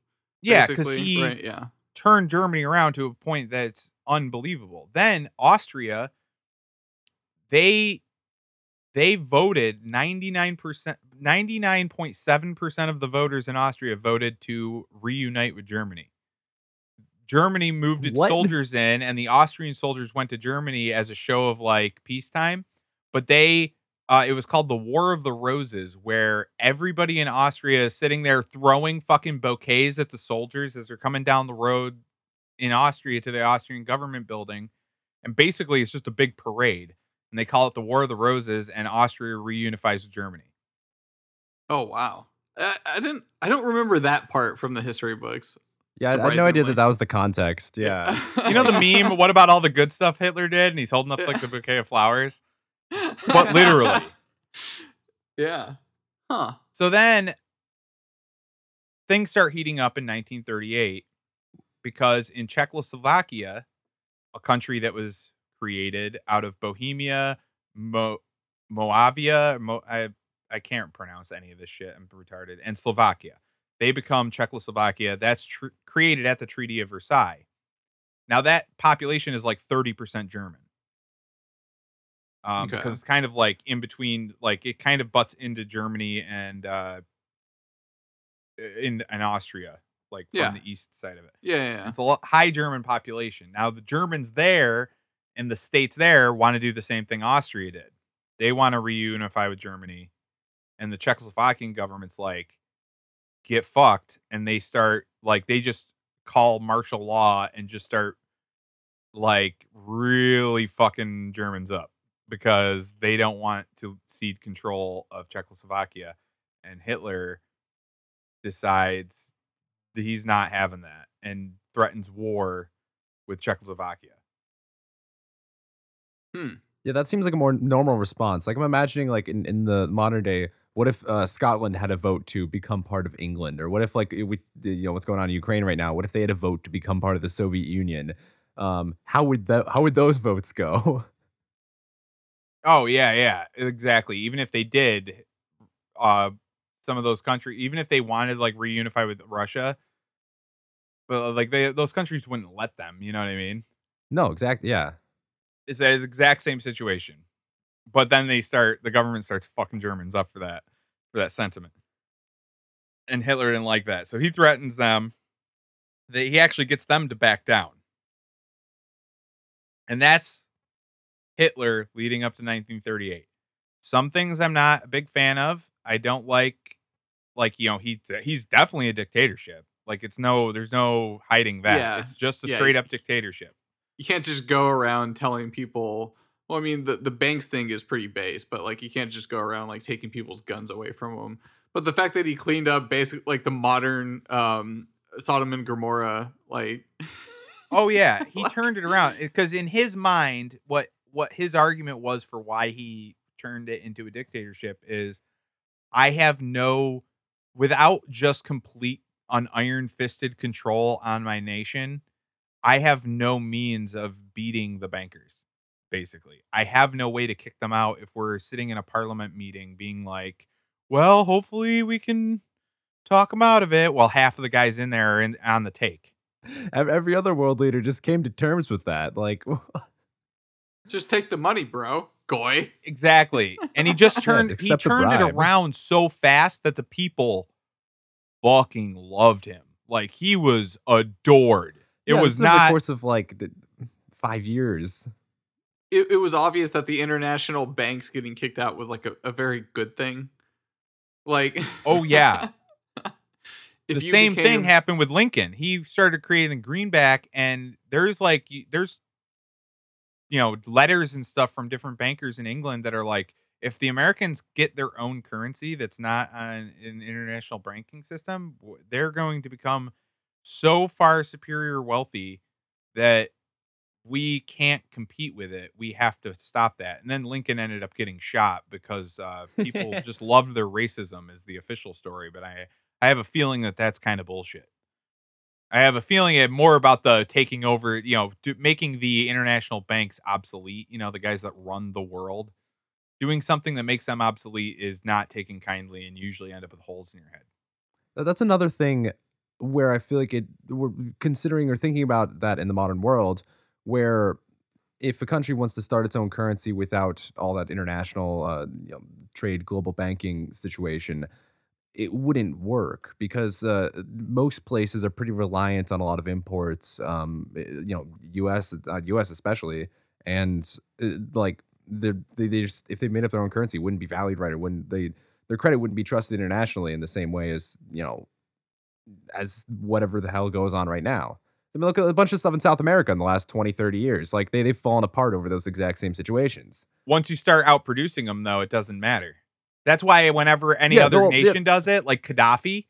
S4: Yeah, because he
S5: right, yeah.
S4: turned Germany around to a point that's unbelievable. Then Austria, they they voted 99%, 99.7% of the voters in Austria voted to reunite with Germany. Germany moved its
S3: What?
S4: soldiers in, and the Austrian soldiers went to Germany as a show of like peacetime. But they, uh, it was called the War of the Roses, where everybody in Austria is sitting there throwing fucking bouquets at the soldiers as they're coming down the road in Austria to the Austrian government building. And basically, it's just a big parade. And they call it the War of the Roses, and Austria reunifies with Germany.
S5: Oh wow. I, I didn't. I don't remember that part from the history books.
S3: Yeah, I had no idea that that was the context. Yeah.
S4: You know the meme, what about all the good stuff Hitler did? And he's holding up like the bouquet of flowers. But literally.
S5: Yeah. Huh.
S4: So then things start heating up in 1938 because in Czechoslovakia, a country that was created out of Bohemia, Mo- Moavia, Mo- I, I can't pronounce any of this shit. I'm retarded. And Slovakia. They become Czechoslovakia. That's tr- created at the Treaty of Versailles. Now that population is like 30% German. Um,
S5: Okay.
S4: because it's kind of like in between, like it kind of butts into Germany and uh, in in Austria, like from the east side of it.
S5: Yeah. Yeah. yeah.
S4: It's a lo- high German population. Now the Germans there and the states there want to do the same thing Austria did. They want to reunify with Germany, and the Czechoslovakian government's like, get fucked, and they start like they just call martial law and just start like really fucking Germans up because they don't want to cede control of Czechoslovakia, and Hitler decides that he's not having that and threatens war with Czechoslovakia.
S5: Hmm.
S3: Yeah, that seems like a more normal response. Like I'm imagining, like in, in the modern day, what if uh, Scotland had a vote to become part of England, or what if like we, you know, what's going on in Ukraine right now? What if they had a vote to become part of the Soviet Union? Um, how would that? How would those votes go?
S4: Oh yeah, yeah, exactly. Even if they did, uh, some of those countries, even if they wanted like reunify with Russia, but like they those countries wouldn't let them. You know what I mean?
S3: no, exactly. Yeah,
S4: It's the exact same situation. But then they start the government starts fucking Germans up for that for that sentiment. And Hitler didn't like that. So he threatens them. That he actually gets them to back down. And that's Hitler leading up to 1938. Some things I'm not a big fan of. I don't like like you know he he's definitely a dictatorship. Like it's no there's no hiding that.
S5: Yeah.
S4: It's just a
S5: Yeah.
S4: straight up dictatorship.
S5: You can't just go around telling people. Well, I mean, the the banks thing is pretty base, but like you can't just go around like taking people's guns away from them. But the fact that he cleaned up basically like the modern um Sodom and Gomorrah, like
S4: Oh yeah, he
S5: Like-
S4: turned it around because in his mind, what what his argument was for why he turned it into a dictatorship is, I have no, without just complete on iron fisted control on my nation, I have no means of beating the bankers. Basically, I have no way to kick them out if we're sitting in a parliament meeting, being like, "Well, hopefully we can talk them out of it," while half of the guys in there are in, on the take.
S3: Every other world leader just came to terms with that. Like,
S5: just take the money, bro. Goy.
S4: Exactly. And he just
S3: Yeah,
S4: turned he turned it around so fast that the people fucking loved him. Like he was adored. It
S3: Yeah,
S4: was
S3: this is over the
S4: not
S3: course of like the, five years.
S5: It, it was obvious that the international banks getting kicked out was like a, a very good thing. Like,
S4: Oh, yeah.
S5: if
S4: the
S5: you
S4: same thing happened with Lincoln. He started creating greenback and there's like there's you know letters and stuff from different bankers in England that are like if the Americans get their own currency that's not on an international banking system, they're going to become so far superior wealthy that we can't compete with it. We have to stop that. And then Lincoln ended up getting shot because uh, people just loved their racism, is the official story. But I, I have a feeling that that's kind of bullshit. I have a feeling it more about the taking over, you know, do, making the international banks obsolete. You know, the guys that run the world. Doing something that makes them obsolete is not taken kindly, and usually end up with holes in your head.
S3: That's another thing where I feel like it we're considering or thinking about that in the modern world, where if a country wants to start its own currency without all that international uh, you know, trade, global banking situation, it wouldn't work because uh, most places are pretty reliant on a lot of imports. Um, eh, you know, U.S. Uh, U.S. especially, and uh, like they they just if they made up their own currency, it wouldn't be valued right. Or wouldn't they? Their credit wouldn't be trusted internationally in the same way as you know, as whatever the hell goes on right now. I mean, look at a bunch of stuff in South America in the last 20, 30 years. Like they they've fallen apart over those exact same situations.
S4: Once you start out producing them, though, it doesn't matter. That's why whenever any
S3: Yeah,
S4: other
S3: they'll- yeah.
S4: nation does it, like Gaddafi,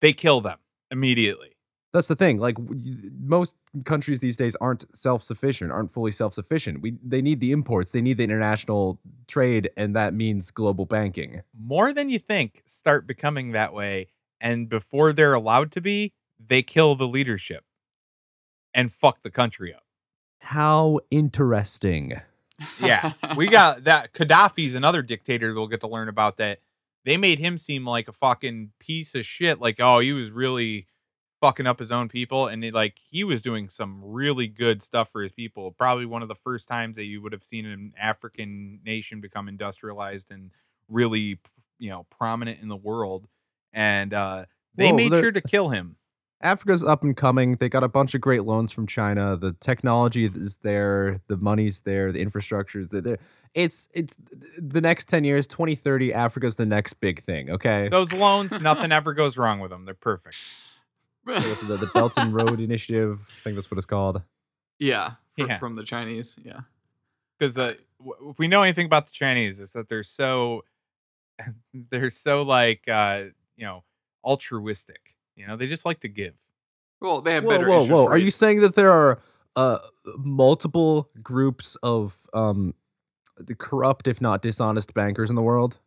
S4: they kill them immediately.
S3: That's the thing. Like w- most countries these days aren't self-sufficient, aren't fully self-sufficient. We they need the imports, they need the international trade, and that means global banking.
S4: More than you think start becoming that way. And before they're allowed to be, they kill the leadership and fuck the country up.
S3: How interesting.
S4: Yeah. we got that. Gaddafi's another dictator we'll get to learn about that. They made him seem like a fucking piece of shit. Like, oh, he was really fucking up his own people. And it, like, he was doing some really good stuff for his people. Probably one of the first times that you would have seen an African nation become industrialized and really, you know, prominent in the world. And uh, they
S3: Well,
S4: made sure to kill him.
S3: Africa's up and coming. They got a bunch of great loans from China. The technology is there, the money's there, the infrastructure's there. It's it's the next 10 years, 2030, Africa's the next big thing, okay?
S4: Those loans, nothing ever goes wrong with them. They're perfect.
S3: So the, the Belt and Road Initiative, I think that's what it's called.
S5: yeah, fr-
S4: Yeah.
S5: from the Chinese. Yeah.
S4: because uh, w- if we know anything about the Chinese, is that they're so they're so like uh, you know altruistic. You know, they just like to give.
S5: Well, they have
S3: Whoa,
S5: better.
S3: whoa,
S5: interest
S3: whoa. Are you saying that there are uh multiple groups of um the corrupt, if not dishonest, bankers in the world.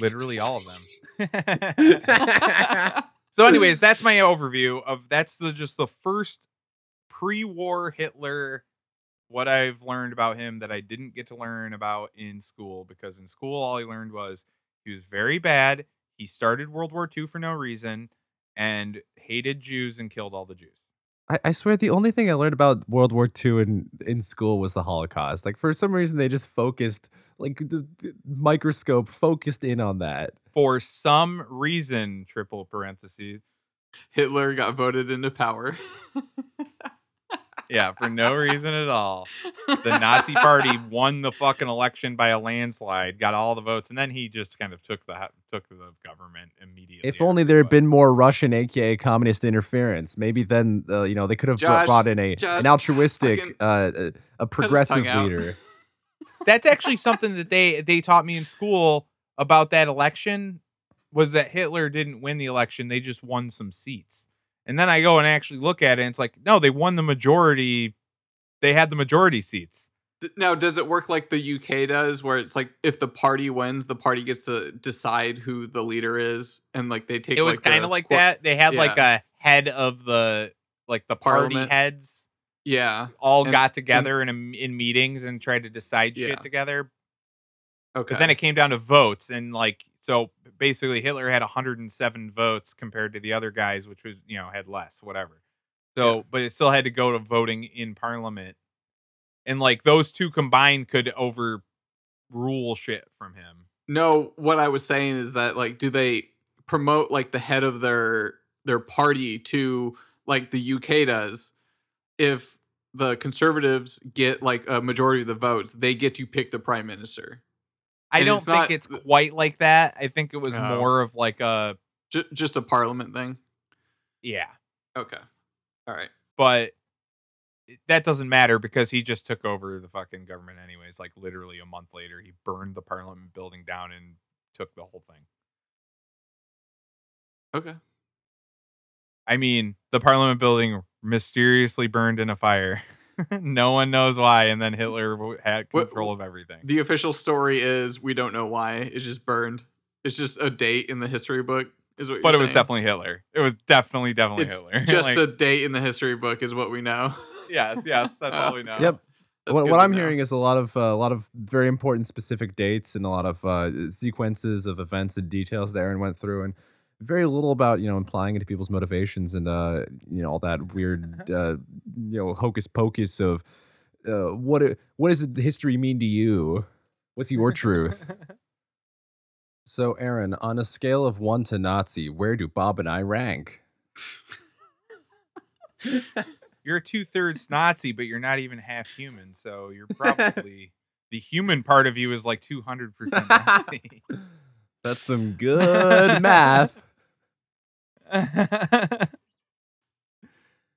S4: Literally all of them. so, anyways, that's my overview of that's the just the first pre-war Hitler. What I've learned about him that I didn't get to learn about in school because in school all I learned was he was very bad. He started World War II for no reason and hated Jews and killed all the Jews.
S3: I, I swear the only thing I learned about World War II in, in school was the Holocaust. Like for some reason they just focused like the, the microscope focused in on that.
S4: For some reason, triple parentheses.
S5: Hitler got voted into power.
S4: Yeah, for no reason at all. The Nazi party won the fucking election by a landslide, got all the votes, and then he just kind of took the took the government immediately.
S3: If only there had been more Russian, aka communist interference, maybe then uh, you know they could have
S5: Josh,
S3: brought in a
S5: Josh,
S3: an altruistic,
S5: fucking
S3: uh, a, a progressive leader.
S4: That's actually something that they they taught me in school about that election was that Hitler didn't win the election; they just won some seats. And then I go and actually look at it, and it's like, no, they won the majority. They had the majority seats.
S5: Now, does it work like the UK does, where it's like if the party wins, the party gets to decide who the leader is, and like they take.
S4: it was
S5: like,
S4: kind of like
S5: cor-
S4: that. They had like a head of the like the party
S5: Parliament.
S4: heads
S5: Yeah.
S4: all
S5: And-
S4: got together in a, in meetings and tried to decide
S5: Yeah.
S4: shit together.
S5: Okay.
S4: But then it came down to votes, and like so, basically Hitler had 107 votes compared to the other guys, which was you know had less, whatever. So,
S5: Yeah.
S4: but it still had to go to voting in Parliament, and like those two combined could overrule shit from him.
S5: No, what I was saying is that like, do they promote like the head of their their party to like the UK does? If the conservatives get like a majority of the votes, they get to pick the prime minister.
S4: I
S5: And
S4: don't
S5: it's
S4: think
S5: not-
S4: it's quite like that. I think it was
S5: Oh.
S4: more of like a
S5: J- just a parliament thing.
S4: yeah.
S5: Okay. All right.
S4: but that doesn't matter because he just took over the fucking government anyways like literally a month later he burned the parliament building down and took the whole thing
S5: Okay.
S4: i mean the parliament building mysteriously burned in a fire no one knows why and then hitler w- had
S5: What-
S4: control of everything
S5: The official story is we don't know why. It's just burned. It's just a date in the history book. Is what.
S4: but it
S5: you're
S4: was definitely hitler it was definitely definitely
S5: It's
S4: hitler
S5: just
S4: Like,
S5: a date in the history book is what we know.
S4: yes yes that's all we know
S3: Yep.
S5: That's
S3: what what I'm
S5: know.
S3: hearing is a lot of uh, a lot of very important specific dates and a lot of uh, sequences of events and details that Aaron went through, and very little about you know implying into people's motivations and uh, you know all that weird uh, you know hocus pocus of uh, what it, what does the history mean to you? What's your truth? So, Aaron, on a scale of one to Nazi, where do Bob and I rank?
S4: you're two-thirds nazi but you're not even half human so you're probably the human part of you is like 200% nazi
S3: That's some good math.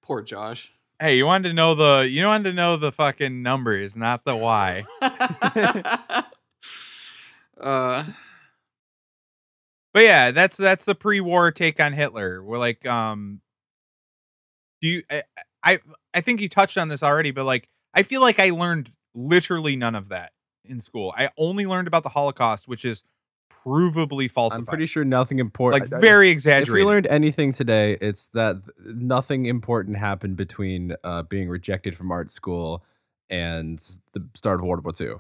S5: Poor Josh.
S4: hey, you wanted to know the you wanted to know the fucking numbers, not the why.
S5: uh,
S4: But yeah, that's that's the pre-war take on Hitler. We're like, um, do you? I, I I think you touched on this already, but like, I feel like I learned literally none of that in school. I only learned about the Holocaust, which is provably falsified.
S3: I'm pretty sure nothing important.
S4: like very exaggerated.
S3: If we learned anything today, it's that nothing important happened between uh, being rejected from art school and the start of World War II.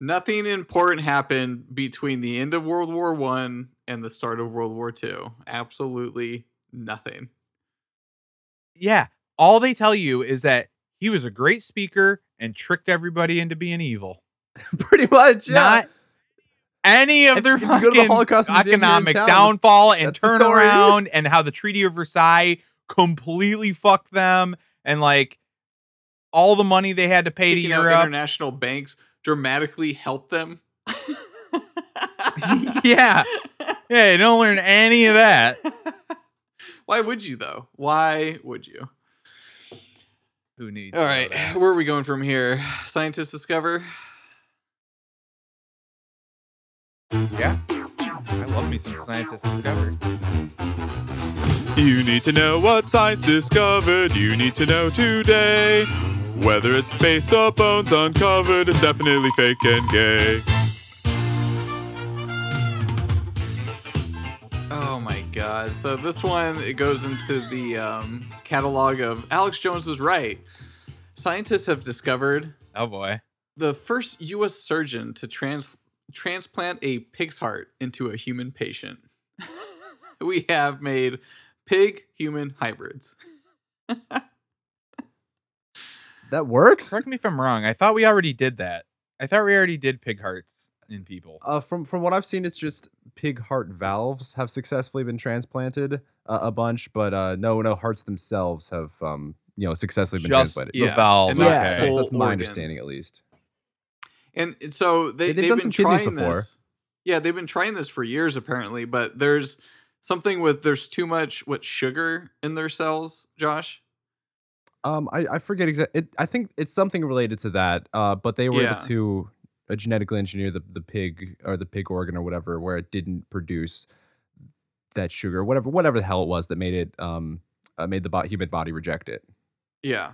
S5: nothing important happened between the end of World War One and the start of World War Two. Absolutely nothing.
S4: yeah, all they tell you is that he was a great speaker and tricked everybody into being evil.
S3: Pretty much, yeah.
S4: Not any of
S3: If-
S4: their
S3: if you the
S4: fucking
S3: Holocaust Museum here in
S4: economic
S3: town,
S4: downfall and
S3: that's the story.
S4: turnaround and how the Treaty of Versailles completely fucked them and like all the money they had to pay to
S5: Taking out
S4: Europe.
S5: international banks dramatically helped them.
S4: yeah. Yeah, you don't learn any of that.
S5: Why would you though? Why would you?
S4: Who needs
S5: All
S4: to know
S5: right,
S4: that?
S5: where are we going from here? Scientists discover.
S4: Yeah. I love me some scientists discovered. You need to know what science discovered. You need to know today.
S6: Whether it's face or bones uncovered, it's definitely fake and gay.
S5: Oh my god. So this one it goes into the um, catalog of Alex Jones was right. Scientists have discovered
S4: Oh boy.
S5: the first US surgeon to trans- transplant a pig's heart into a human patient. we have made pig human hybrids.
S3: That works.
S4: Correct me if I'm wrong. I thought we already did that. I thought we already did pig hearts in people.
S3: Uh, from from what I've seen, it's just pig heart valves have successfully been transplanted uh, a bunch, but uh, no, no hearts themselves have um you know successfully been
S4: Just
S3: transplanted.
S4: the
S5: Yeah,
S4: valve.
S3: yeah,
S5: not
S3: that's-
S4: okay.
S3: that's my
S5: organs.
S3: understanding at least.
S5: And so they,
S3: they've
S5: they've been trying this. Yeah, they've been trying this for years apparently, but there's something with there's too much what sugar in their cells, Josh.
S3: Um, I, I forget exactly. I think it's something related to that. Uh, but they were
S5: Yeah.
S3: able to uh, genetically engineer the, the pig or the pig organ or whatever, where it didn't produce that sugar, whatever whatever the hell it was that made it um uh, made the bo- human body reject it.
S5: Yeah.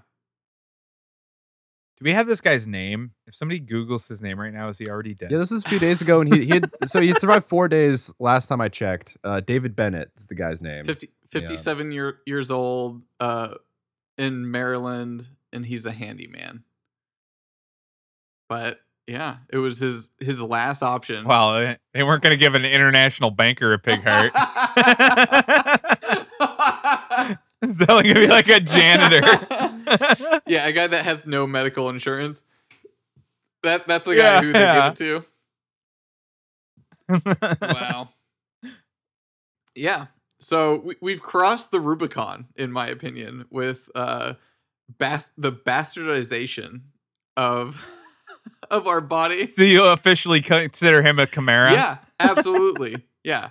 S4: Do we have this guy's name? If somebody Googles his name right now, is he already dead?
S3: Yeah, this is a few days ago, and he he had, so he had survived four days last time I checked. Uh, David Bennett is the guy's name.
S5: 50, 57 year, years old, uh, in Maryland, and he's a handyman. But yeah, it was his his last option.
S4: Well, they- they weren't going to give an international banker a pig heart. Is that going to be like a janitor?
S5: yeah, a guy that has no medical insurance. That that's the guy
S4: Yeah,
S5: who they
S4: yeah.
S5: give it to. Wow. yeah. So we, we've crossed the Rubicon, in my opinion, with uh, bas- the bastardization of of our body.
S4: so you officially consider him a chimera?
S5: Yeah, absolutely. yeah.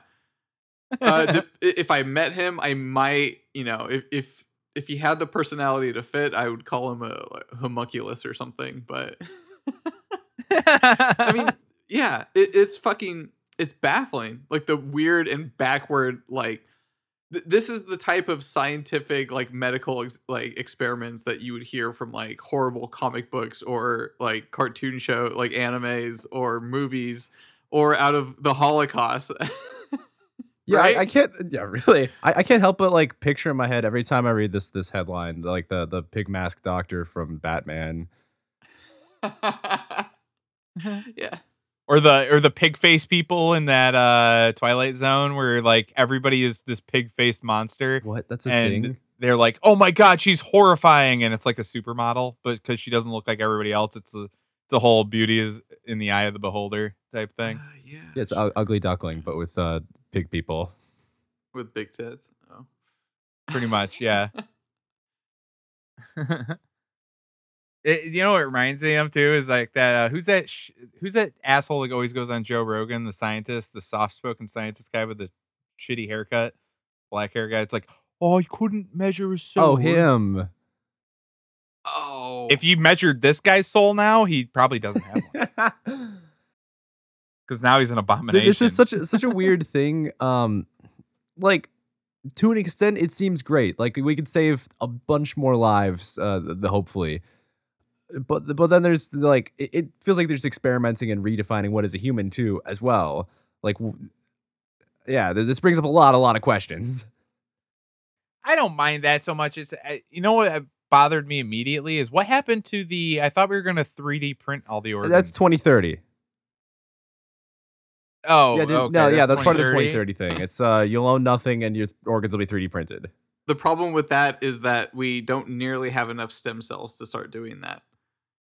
S5: Uh, d- if I met him, I might, you know, if if if he had the personality to fit, I would call him a like, homunculus or something. But I mean, yeah, it, it's fucking, it's baffling. Like the weird and backward, like th- this is the type of scientific, like medical, ex- like experiments that you would hear from like horrible comic books or like cartoon show, like animes or movies or out of the Holocaust.
S3: Yeah,
S5: right?
S3: I, I can't. Yeah, really, I, I can't help but like picture in my head every time I read this this headline, like the the pig mask doctor from Batman.
S5: yeah.
S4: or the or the pig face people in that uh Twilight Zone where like everybody is this pig faced monster
S3: What? That's a
S4: and
S3: thing.
S4: they're like, "Oh my god, she's horrifying," and it's like a supermodel, but because she doesn't look like everybody else, it's the the whole beauty is in the eye of the beholder type thing.
S5: Uh, yeah.
S3: Yeah, it's u- ugly duckling, but with uh pig people.
S5: With big tits. Oh.
S4: Pretty much, yeah. It, you know what it reminds me of too is like that. Uh, who's that? Sh- who's that asshole that always goes on Joe Rogan? The scientist, the soft-spoken scientist guy with the shitty haircut, black hair guy. It's like, oh, I couldn't measure his soul.
S3: Oh, him.
S5: Oh.
S4: If you measured this guy's soul now, he probably doesn't have one because now he's an abomination.
S3: this is such a, such a weird thing. Um, like to an extent, it seems great. Like we could save a bunch more lives. Uh, the, the hopefully. But but then there's like it, it feels like there's experimenting and redefining what is a human too as well. Like, yeah, this brings up a lot a lot of questions.
S4: I don't mind that so much. It's you know what uh, bothered me immediately is what happened to the. I thought we were going to 3D print all the organs.
S3: That's 2030.
S4: Oh
S3: yeah, dude,
S4: okay,
S3: no, yeah, that's part of the
S4: 2030.
S3: 2030 thing. It's uh, you'll own nothing and your organs will be 3D printed.
S5: the problem with that is that we don't nearly have enough stem cells to start doing that.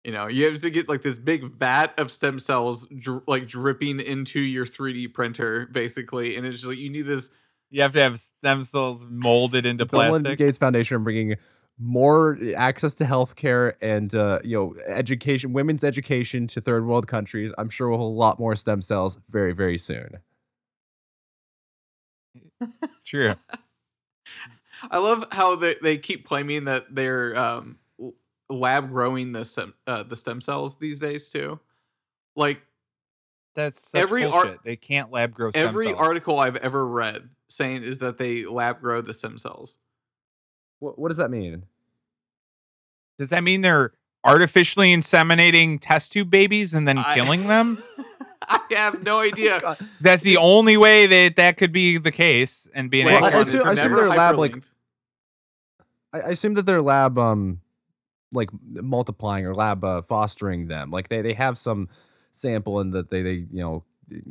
S5: You know, you have to get like this big vat of stem cells dr- like dripping into your 3D printer, basically, and it's like you need this.
S4: You have to have stem cells molded into
S3: Bill and
S4: plastic.
S3: Gates Foundation are bringing more access to healthcare and uh, you know education, women's education to third world countries. I'm sure we'll have a lot more stem cells very, very soon.
S4: True.
S5: I love how they, they keep claiming that they're um, lab growing the stem, uh, the stem cells these days too. Like
S4: That's such
S5: Every ar-
S4: they can't lab grow stem
S5: every
S4: cells.
S5: article I've ever read saying is that they lab grow the stem cells.
S3: What, what does that mean?
S4: Does that mean they're artificially inseminating test tube babies and then
S5: I-
S4: killing them.
S5: I have no idea.
S4: That's the only way that that could be the case and be an
S3: Well, I
S4: accurate.
S5: hold on,
S3: assume-
S5: it's
S3: I assume their lab, like- I, I assume that their lab um like multiplying or lab uh, fostering them. Like they they have some sample and that they they you know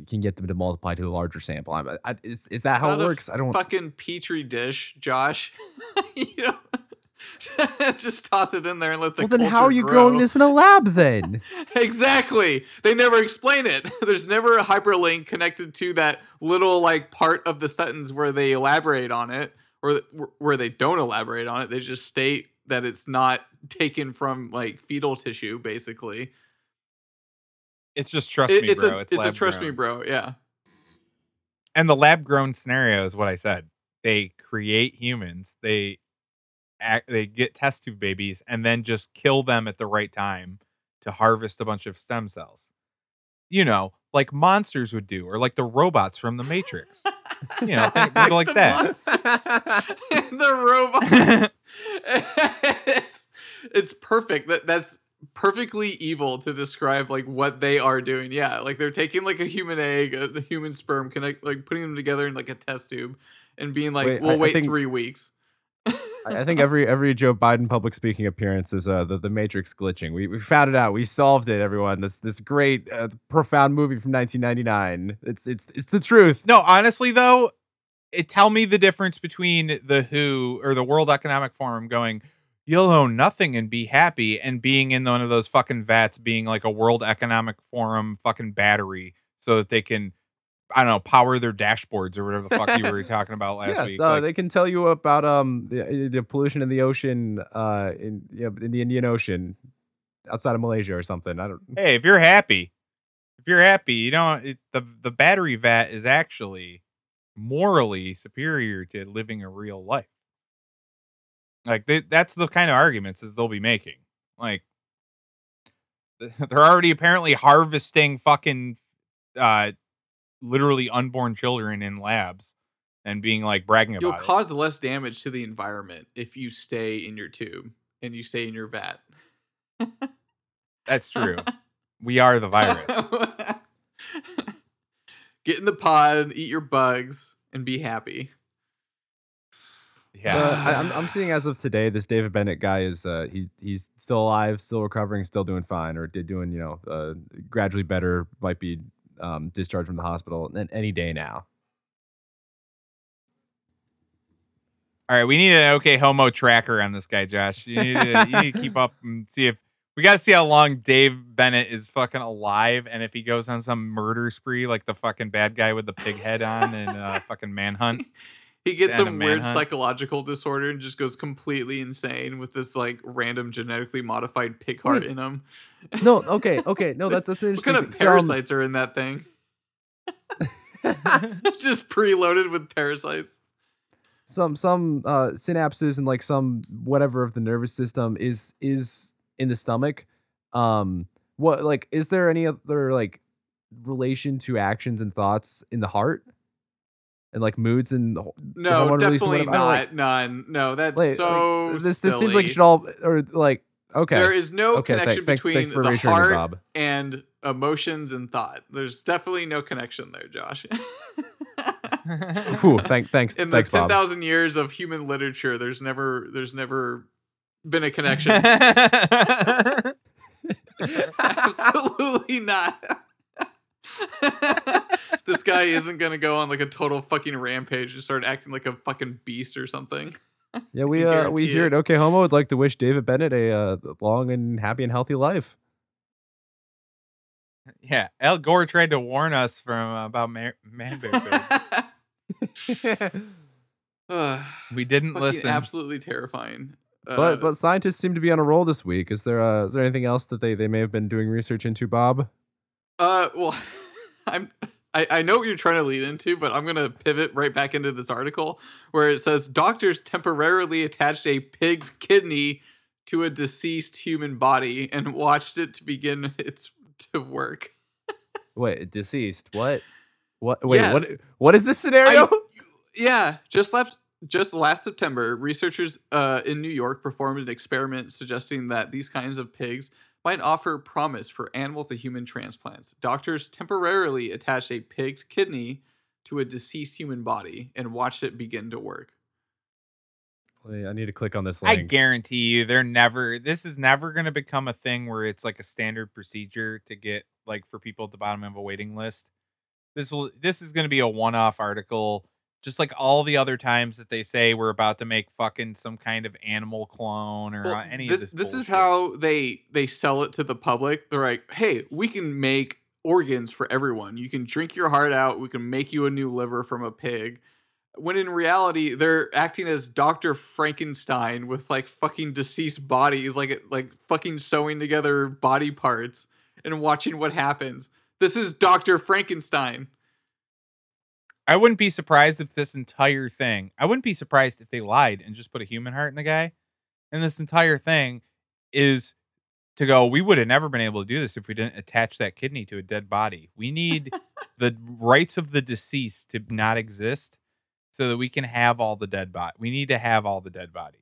S3: can get them to multiply to a larger sample. I, I, is is that
S5: It's
S3: how it works? I don't.
S5: fucking petri dish, Josh. you know, just toss it in there and let the.
S3: well, then how are you
S5: grow.
S3: growing this in a lab then?
S5: Exactly. They never explain it. There's never a hyperlink connected to that little like part of the sentence where they elaborate on it, or where they don't elaborate on it. They just state that it's not taken from like fetal tissue, basically.
S4: It's just trust
S5: It-
S4: me,
S5: it's
S4: bro.
S5: a
S4: it's
S5: it's a trust me, bro. Yeah.
S4: And the lab grown scenario is what I said. They create humans. They act, they get test tube babies and then just kill them at the right time to harvest a bunch of stem cells. You know, like monsters would do, or like the robots from the Matrix. You know, think like
S5: the
S4: that.
S5: the robots. it's it's perfect. That that's perfectly evil to describe like what they are doing. Yeah, like they're taking like a human egg, a, a human sperm, connect like putting them together in like a test tube, and being like,
S3: Wait,
S5: "We'll
S3: I- I
S5: wait
S3: think-
S5: three weeks."
S3: I, I think every every Joe Biden public speaking appearance is uh, the the Matrix glitching. We we found it out. We solved it. Everyone, this this great uh, profound movie from 1999. It's it's it's the truth.
S4: No, honestly though, it tell me the difference between the WHO or the World Economic Forum going, you'll own nothing and be happy, and being in one of those fucking vats, being like a World Economic Forum fucking battery, so that they can, I don't know, power their dashboards or whatever the fuck you were talking about last
S3: yeah,
S4: week.
S3: uh,
S4: Like,
S3: they can tell you about um the, the pollution in the ocean uh in you know, in the Indian Ocean outside of Malaysia or something. I don't.
S4: hey, if you're happy, if you're happy, you know it, the the battery vat is actually morally superior to living a real life. Like they, that's the kind of arguments that they'll be making. Like they're already apparently harvesting fucking uh literally unborn children in labs and being like bragging about You'll it.
S5: cause less damage to the environment if you stay in your tube and you stay in your vat.
S4: That's true. we are the virus.
S5: Get in the pod, and eat your bugs, and be happy.
S4: Yeah.
S3: Uh, I, I'm I'm seeing as of today, this David Bennett guy is uh he he's still alive, still recovering, still doing fine, or did doing you know uh, gradually better. Might be um, discharged from the hospital any day now.
S4: All right, we need an okay homo tracker on this guy, Josh. You need to, you need to keep up and see if we got to see how long Dave Bennett is fucking alive, and if he goes on some murder spree like the fucking bad guy with the pig head on and uh, fucking Manhunt.
S5: He gets
S4: Stand
S5: some
S4: a
S5: weird
S4: manhunt.
S5: psychological disorder and just goes completely insane with this like random genetically modified pig heart
S3: Wait.
S5: in him.
S3: No, okay, okay, no, that, that's an
S5: What
S3: interesting.
S5: kind of
S3: thing. So, um,
S5: parasites are in that thing? just preloaded with parasites.
S3: some some uh synapses and like some whatever of the nervous system is is in the stomach um what like is there any other like relation to actions and thoughts in the heart and like moods and the,
S5: No,
S3: hormone release and
S5: definitely
S3: don't, like-
S5: not. None. No, that's
S3: like,
S5: so
S3: like, this this seems like it should all or like okay
S5: There is no
S3: okay
S5: connection
S3: thanks,
S5: between
S3: thanks for
S5: the
S3: me,
S5: heart and emotions and thought. There's definitely no connection there, Josh.
S3: Whew, thank, thanks
S5: In the
S3: thanks
S5: ten
S3: bob
S5: years of human literature, there's never there's never been a connection. Absolutely not. this guy isn't gonna go on like a total fucking rampage and start acting like a fucking beast or something.
S3: yeah we
S5: can
S3: uh we
S5: guarantee
S3: here
S5: it.
S3: at okay homo would like to wish david bennett a uh, long and happy and healthy life
S4: yeah, Al Gore tried to warn us from uh, about man, man bear We didn't
S5: fucking
S4: listen.
S5: absolutely terrifying. Uh,
S3: But but scientists seem to be on a roll this week. Is there uh, is there anything else that they, they may have been doing research into, Bob?
S5: Uh, well, I'm. I, I know what you're trying to lead into, but I'm gonna pivot right back into this article where it says doctors temporarily attached a pig's kidney to a deceased human body and watched it to begin its to work.
S3: Wait, deceased. What? What? Wait,
S5: Yeah.
S3: what? What is this scenario?
S5: Yeah, just left just last September, researchers uh, in New York performed an experiment suggesting that these kinds of pigs might offer promise for animals to human transplants. Doctors temporarily attached a pig's kidney to a deceased human body and watched it begin to work.
S3: I need to click on this link.
S4: I guarantee you, they're never. This is never going to become a thing where it's like a standard procedure to get like for people at the bottom of a waiting list. This will. This is going to be a one-off article, just like all the other times that they say we're about to make fucking some kind of animal clone or
S5: Well,
S4: uh, any
S5: this
S4: of this.
S5: this is how they they sell it to the public. They're like, "Hey, we can make organs for everyone. You can drink your heart out. We can make you a new liver from a pig." When in reality, they're acting as Doctor Frankenstein with like fucking deceased bodies, like like fucking sewing together body parts and watching what happens. This is Doctor Frankenstein.
S4: I wouldn't be surprised if this entire thing. I wouldn't be surprised if they lied and just put a human heart in the guy. And this entire thing is to go. We would have never been able to do this if we didn't attach that kidney to a dead body. We need the rights of the deceased to not exist, so that we can have all the dead body. We need to have all the dead bodies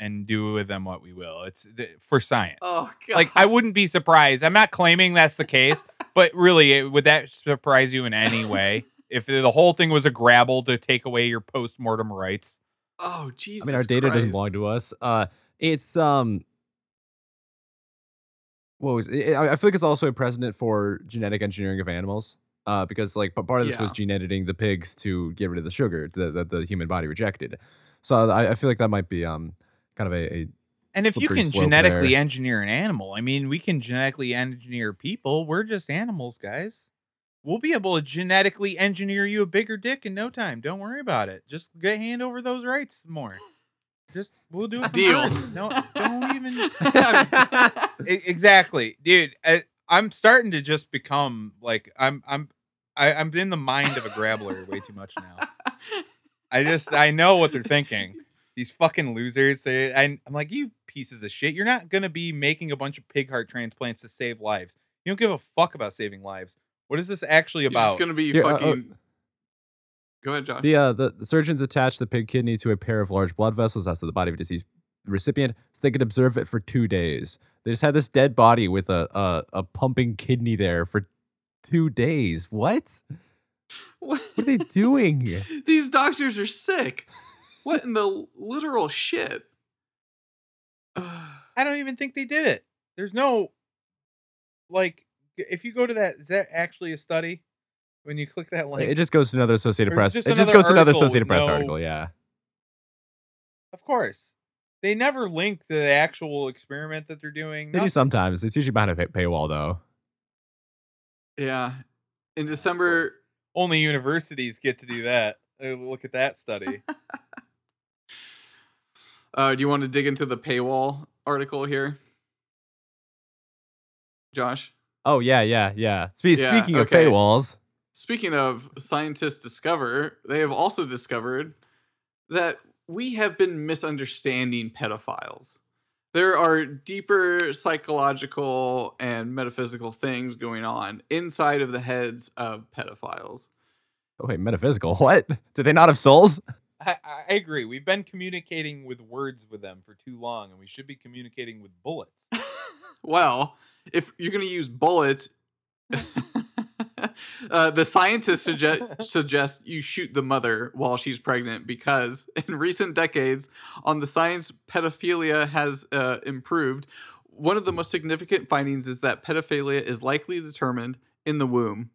S4: and do with them what we will. It's th- for science
S5: Oh god.
S4: like I wouldn't be surprised. I'm not claiming that's the case, but really, it- would that surprise you in any way if the whole thing was a grabble to take away your post mortem rights?
S5: Oh Jesus.
S3: I mean, our data doesn't belong to us. Uh, it's um, what was it? I I feel like it's also a precedent for genetic engineering of animals. Uh, because like, but part of this was gene editing the pigs to get rid of the sugar that the, the human body rejected. So I, I feel like that might be um, kind of a, a
S4: And if you can genetically
S3: there.
S4: engineer an animal, I mean, we can genetically engineer people. We're just animals, guys. We'll be able to genetically engineer you a bigger dick in no time. Don't worry about it. Just get hand over those rights more. Just we'll do it.
S5: Deal.
S4: No, don't even. Exactly, dude. I, I'm starting to just become like I'm I'm I, I'm in the mind of a grabbler way too much now. I just I know what they're thinking. These fucking losers. They I, I'm like you pieces of shit. You're not gonna be making a bunch of pig heart transplants to save lives. You don't give a fuck about saving lives. What is this actually
S5: You're
S4: about?
S5: just gonna be
S3: Yeah, uh, uh,
S5: fucking. Go ahead, John.
S3: The, uh, the the surgeons attached the pig kidney to a pair of large blood vessels outside the body of a deceased recipient, so they could observe it for two days. They just had this dead body with a a, a pumping kidney there for two days. What?
S5: What?
S3: What are they doing?
S5: These doctors are sick. What in the literal shit?
S4: I don't even think they did it. There's no like if you go to that is that actually a study? When you click that link,
S3: it just goes to another Associated Press.
S4: just
S3: it just goes to another Associated Press
S4: no-
S3: article. Yeah.
S4: Of course. They never link the actual experiment that they're doing.
S3: They do sometimes. It's usually behind a pay- paywall though.
S5: yeah. In December,
S4: Only universities get to do that. Uh, Look at that study.
S5: uh, do you want to dig into the paywall article here, Josh?
S3: Oh yeah, yeah, yeah. Spe-
S5: Yeah,
S3: speaking of
S5: okay.
S3: paywalls,
S5: Speaking of scientists discover, they have also discovered that we have been misunderstanding pedophiles. There are deeper psychological and metaphysical things going on inside of the heads of pedophiles.
S3: oh wait, metaphysical. What? Do they not have souls?
S4: I, I agree. We've been communicating with words with them for too long, and we should be communicating with bullets.
S5: Well, if you're going to use bullets, uh, the scientists suggest suggest you shoot the mother while she's pregnant because in recent decades, on the science pedophilia has uh, improved. One of the most significant findings is that pedophilia is likely determined in the womb.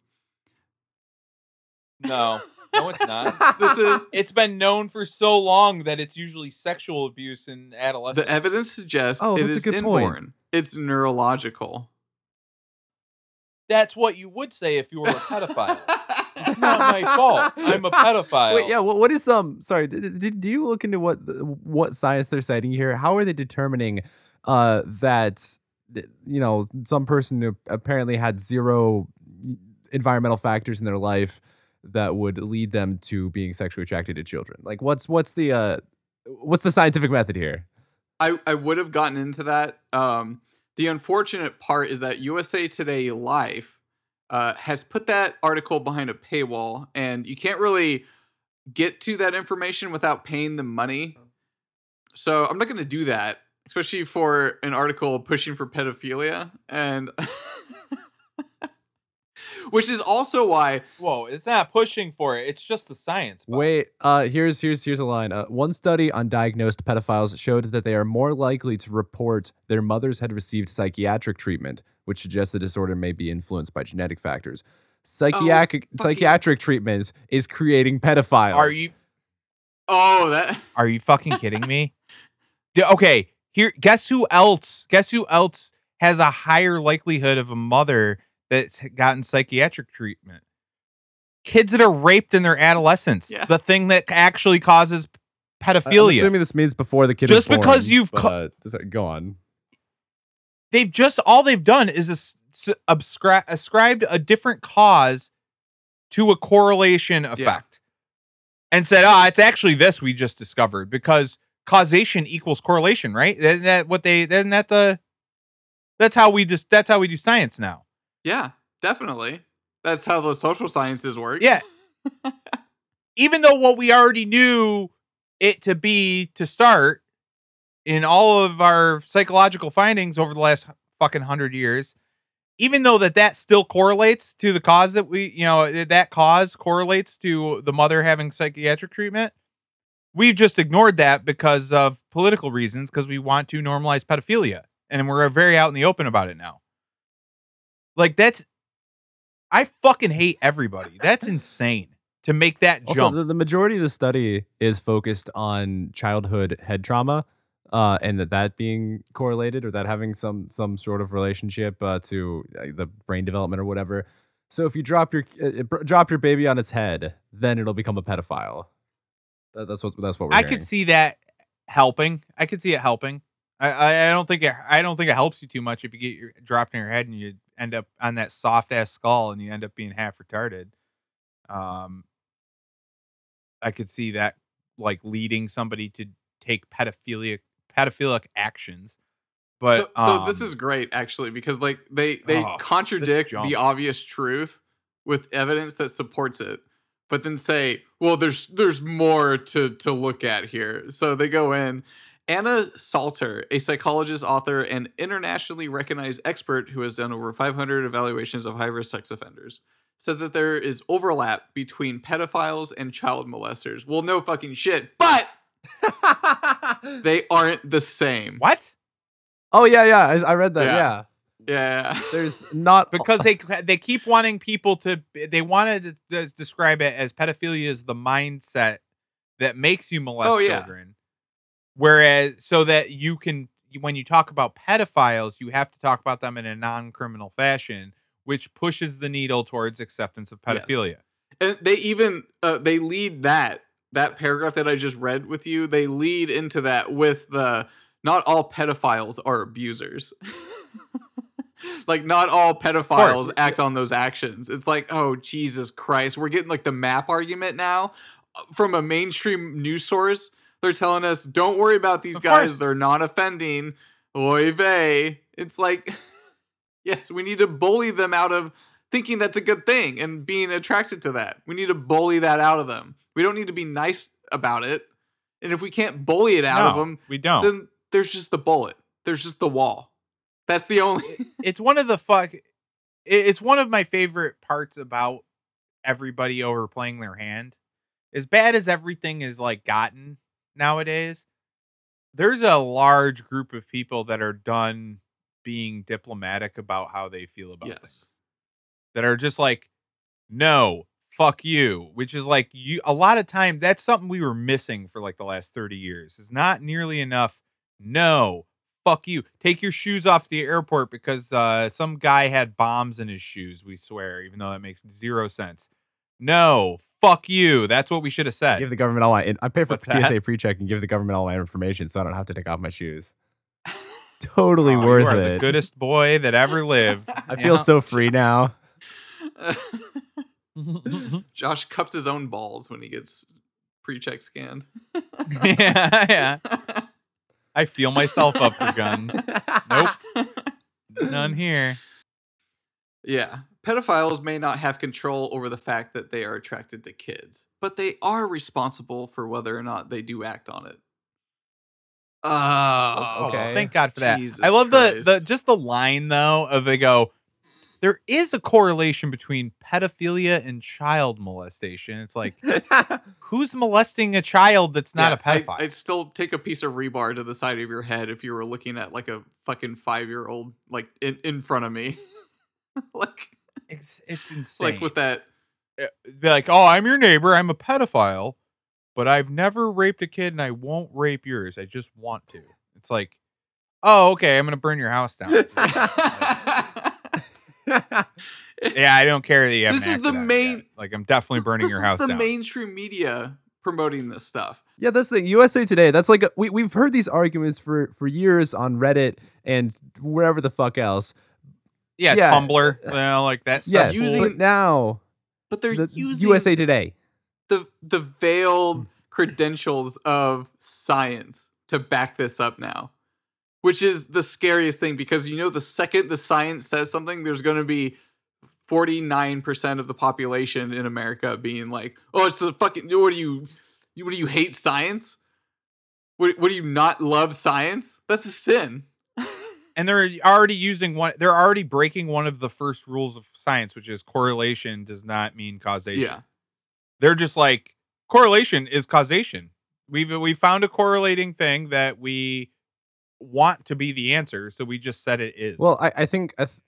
S4: No, no, it's not.
S5: This is
S4: It's been known for so long that it's usually sexual abuse in adolescence.
S5: the evidence suggests
S3: Oh,
S5: it
S3: that's a good point.
S5: It's neurological.
S4: That's what you would say if you were a pedophile. it's not my fault. I'm a pedophile.
S3: Wait, yeah. What, what is um? Sorry, did, did, do you look into what what science they're citing here? How are they determining uh that you know some person who apparently had zero environmental factors in their life that would lead them to being sexually attracted to children? Like, what's what's the uh what's the scientific method here?
S5: I, I would have gotten into that. Um, the unfortunate part is that USA Today Life uh, has put that article behind a paywall, and you can't really get to that information without paying them money. So I'm not going to do that, especially for an article pushing for pedophilia and which is also why
S4: Whoa, it's not pushing for it. It's just the science. Bob.
S3: Wait, uh, here's here's here's a line. Uh, one study on diagnosed pedophiles showed that they are more likely to report their mothers had received psychiatric treatment, which suggests the disorder may be influenced by genetic factors. Psychiatric
S5: fucking-
S3: psychiatric treatments is creating pedophiles.
S4: Are you
S5: oh that
S4: are you fucking kidding me? D- okay, here guess who else? Guess who else has a higher likelihood of a mother that's gotten psychiatric treatment? Kids that are raped in their adolescence.
S5: Yeah.
S4: The thing that actually causes
S3: I- I'm
S4: pedophilia.
S3: assuming this means before the kid.
S4: Just
S3: is
S4: because you've
S3: but,
S4: co-
S3: sorry, go on.
S4: they've just all they've done is as- s- ascribed a different cause to a correlation effect and said ah it's actually this we just discovered because causation equals correlation right isn't that what they isn't that the that's how we just that's how we do science now
S5: yeah, definitely. That's how the social sciences work.
S4: yeah even though what we already knew it to be to start in all of our psychological findings over the last fucking 100 years even though that that still correlates to the cause that we you know that that cause correlates to the mother having psychiatric treatment we've just ignored that because of political reasons because we want to normalize pedophilia and we're very out in the open about it now like that's i fucking hate everybody that's insane to make that
S3: Also,
S4: jump
S3: the, the majority of the study is focused on childhood head trauma, uh, and that that being correlated or that having some some sort of relationship uh, to uh, the brain development or whatever. So if you drop your uh, drop your baby on its head, then it'll become a pedophile. That, that's what that's what we're
S4: I
S3: hearing.
S4: could see that helping. I could see it helping. I, I, I don't think it I don't think it helps you too much if you get your dropped in your head and you end up on that soft ass skull and you end up being half retarded. Um, I could see that like leading somebody to take pedophilia pedophilic actions. But
S5: so, so this
S4: um,
S5: is great actually because like they they
S4: Oh,
S5: contradict the obvious truth with evidence that supports it but then say well there's there's more to to look at here so they go in Anna Salter, a psychologist, author, and internationally recognized expert who has done over 500 evaluations of high risk sex offenders, said that there is overlap between pedophiles and child molesters. Well, no fucking shit, but they aren't the same.
S4: what?
S3: oh yeah, yeah, I, I read that.
S5: Yeah.
S3: Yeah,
S5: Yeah.
S3: there's not
S4: because they they keep wanting people to they wanted to, to describe it as pedophilia is the mindset that makes you molest
S5: Oh, yeah.
S4: children whereas so that you can when you talk about pedophiles you have to talk about them in a non-criminal fashion which pushes the needle towards acceptance of
S5: Yes.
S4: pedophilia
S5: And they even uh, they lead that that paragraph that I just read with you. They lead into that with the not all pedophiles are abusers. like not all pedophiles act on those actions. It's like, oh Jesus Christ, we're getting like the map argument now uh, from a mainstream news source. They're telling us, don't worry about these
S4: Of
S5: guys.
S4: course.
S5: They're not offending. Oy vey. It's like, yes, we need to bully them out of thinking that's a good thing and being attracted to that. We need to bully that out of them. We don't need to be nice about it. And if we can't bully it out of them,
S4: we don't
S5: then there's just the bullet. There's just the wall. That's the only.
S4: it's one of the fuck it's one of my favorite parts about everybody overplaying their hand as bad as everything is like gotten nowadays there's a large group of people that are done being diplomatic about how they feel about
S5: yes.
S4: things that are just like no fuck you which is like you a lot of time that's something we were missing for like the last 30 years it's not nearly enough no fuck you take your shoes off the airport because uh some guy had bombs in his shoes we swear even though that makes zero sense no fuck you that's what we should have said
S3: give the government all my. I pay for
S4: What's that?
S3: TSA pre-check and give the government all my information, so I don't have to take off my shoes. Totally
S4: Oh,
S3: worth
S4: you are
S3: it.
S4: the goodest boy that ever lived
S3: I feel
S4: Yeah.
S3: so free now.
S5: Josh cups his own balls when he gets pre-check scanned.
S4: yeah yeah i feel myself up for guns nope none here
S5: Yeah. Pedophiles may not have control over the fact that they are attracted to kids, but they are responsible for whether or not they do act on it. Oh,
S3: Okay.
S4: Oh, Thank God for that.
S5: Jesus
S4: I love the the just the line though of they go. There is a correlation between pedophilia and child molestation. It's like who's molesting a child that's not a
S5: I-
S4: pedophile?
S5: I'd still take a piece of rebar to the side of your head if you were looking at like a fucking five year old like in, in front of me. like
S4: it's, it's insane.
S5: like with that
S4: Uh, be like, oh, I'm your neighbor. I'm a pedophile, but I've never raped a kid and I won't rape yours. I just want to. It's like, oh, okay, I'm gonna burn your house down. yeah, I don't care that you haven't
S5: This is the
S4: on yet.
S5: main-
S4: Like, I'm definitely burning
S5: this
S4: your
S5: is
S4: house
S5: the
S4: down.
S5: mainstream media promoting this stuff.
S3: Yeah, that's the thing. USA Today. That's like a, we we've heard these arguments for for years on Reddit and wherever the fuck else.
S4: Yeah,
S3: yeah,
S4: Tumblr, uh, you know, like that.
S3: Yes,
S4: cesspool.
S5: using-
S3: but now
S5: But they're
S3: the
S5: using
S3: USA Today.
S5: the the veiled hmm. credentials of science to back this up now which is the scariest thing because you know the second the science says something there's going to be 49% of the population in america being like oh it's the fucking what do you what do you hate science what, what do you not love science that's a sin
S4: and they're already using one. They're already breaking one of the first rules of science, which is correlation does not mean causation.
S5: yeah
S4: they're just like correlation is causation. We've we found a correlating thing that we want to be the answer, so we just said it is.
S3: Well, I, I think I, th-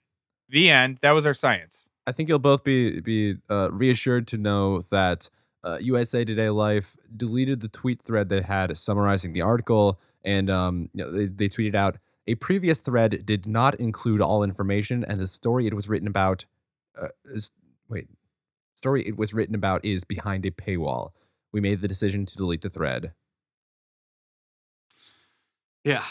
S4: the end. That was our science.
S3: I think you'll both be be uh, reassured to know that uh, USA Today Life deleted the tweet thread they had summarizing the article, and um, you know, they, they tweeted out a previous thread did not include all information, and the story it was written about, uh, is, wait, story it was written about is behind a paywall. We made the decision to delete the thread.
S5: yeah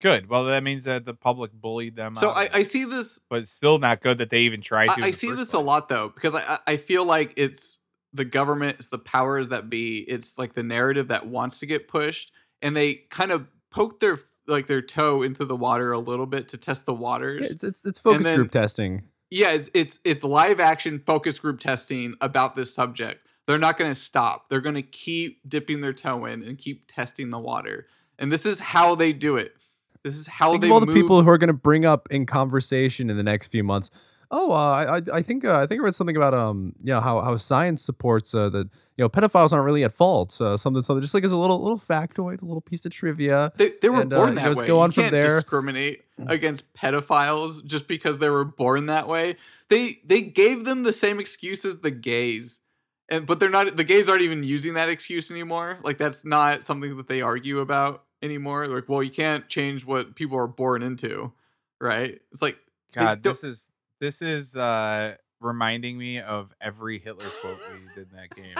S4: Good. Well, that means that the public bullied them.
S5: so I, I see this
S4: but it's still not good that they even tried to.
S5: I, I see
S4: first
S5: this a lot though because I I- I feel like it's the government, it's the powers that be, it's like the narrative that wants to get pushed, and they kind of poke their like their toe into the water a little bit to test the waters.
S3: Yeah, it's, it's it's focus
S5: then-
S3: group testing.
S5: yeah, it's it's it's live action focus group testing about this subject. They're not going to stop. They're going to keep dipping their toe in and keep testing the water. And this is how they do it. This is how
S3: Think
S5: they
S3: of all the people who are going to bring up in conversation in the next few months. Oh, uh, I I- I think uh, I think I read something about um you know how how science supports uh, that you know pedophiles aren't really at fault. Uh, something something just like as a little little factoid, a little piece of trivia.
S5: They, they were
S3: And, uh,
S5: born
S3: you
S5: that
S3: just
S5: way.
S3: go on
S5: you
S3: from
S5: can't
S3: there.
S5: discriminate against pedophiles just because they were born that way. They they gave them the same excuse as the gays, and but they're not. The gays aren't even using that excuse anymore. Like that's not something that they argue about anymore. Like, well, you can't change what people are born into, right? It's like
S4: God, this is this is uh reminding me of every Hitler quote we did in that game.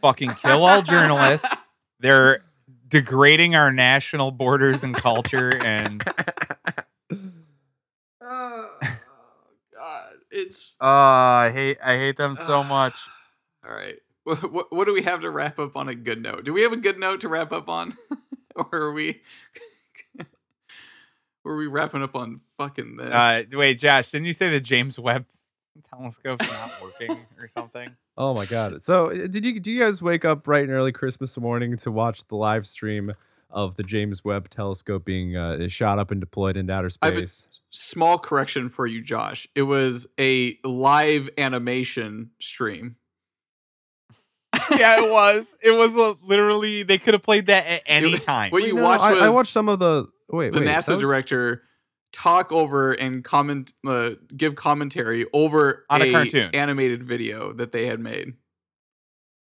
S4: Fucking kill all journalists. They're degrading our national borders and culture and
S5: oh god, it's
S4: uh I hate I hate them so much.
S5: All right. What, what, what do we have to wrap up on a good note? Do we have a good note to wrap up on? or are we or are we wrapping up on fucking this?
S4: Uh wait, Josh, didn't you say the James Webb telescope's not working or something?
S3: Oh my god! So uh, did you do you guys wake up bright and early Christmas morning to watch the live stream of the James Webb Telescope being uh, shot up and deployed into outer
S5: I've been-
S3: space?
S5: Small correction for you, Josh. It was a live animation stream.
S4: yeah, it was. It was uh, literally they could have played that at any time.
S5: What you
S3: no, no,
S5: watched
S3: I, I watched some of the wait
S5: the
S3: wait,
S5: NASA
S3: was-
S5: director talk over and comment uh, give commentary over
S4: On a cartoon.
S5: animated video that they had made.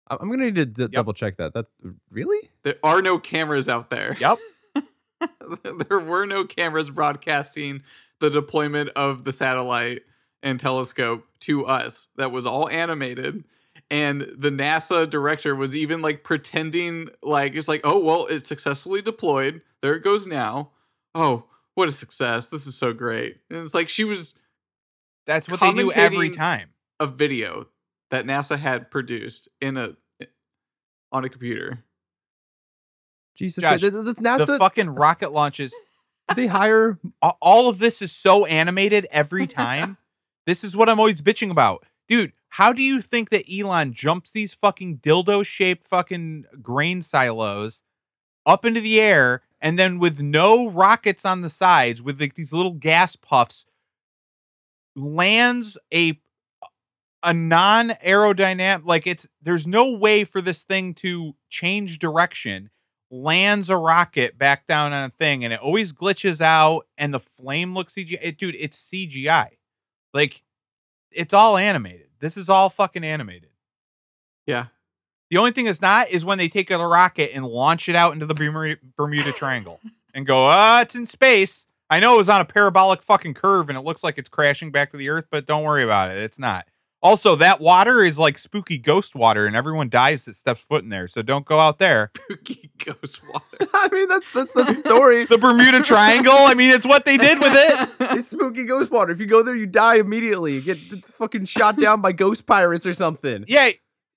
S3: I- I'm gonna need to d- double check that. That really?
S5: There are no cameras out there.
S4: Yep.
S5: there were no cameras broadcasting the deployment of the satellite and telescope to us. That was all animated. And the NASA director was even like pretending like it's like, oh well, it's successfully deployed. There it goes now. Oh, what a success. This is so great. And it's like she was
S4: That's what they do every time.
S5: a video that NASA had produced in a on a computer.
S3: Jesus,
S4: Josh,
S3: Christ, does
S4: The
S3: NASA
S4: fucking rocket launches
S3: they hire?
S4: all of this is so animated every time This is what I'm always bitching about. Dude, how do you think that Elon jumps these fucking dildo shaped fucking grain silos up into the air and then with no rockets on the sides, with like these little gas puffs, lands a a non aerodynamic like it's there's no way for this thing to change direction lands a rocket back down on a thing and it always glitches out and the flame looks CGI. It, dude, it's CGI. Like it's all animated. This is all fucking animated.
S5: Yeah.
S4: The only thing that's not is when they take a rocket and launch it out into the Bermuda, Bermuda Triangle and go, ah, it's in space. I know it was on a parabolic fucking curve and it looks like it's crashing back to the earth, but don't worry about it. It's not. Also, that water is like spooky ghost water, and everyone dies that steps foot in there. So don't go out there.
S5: Spooky ghost water.
S3: I mean, that's that's the story.
S4: The Bermuda Triangle. I mean, it's what they did with it.
S3: it's spooky ghost water. If you go there, you die immediately. You get fucking shot down by ghost pirates or something.
S4: Yeah,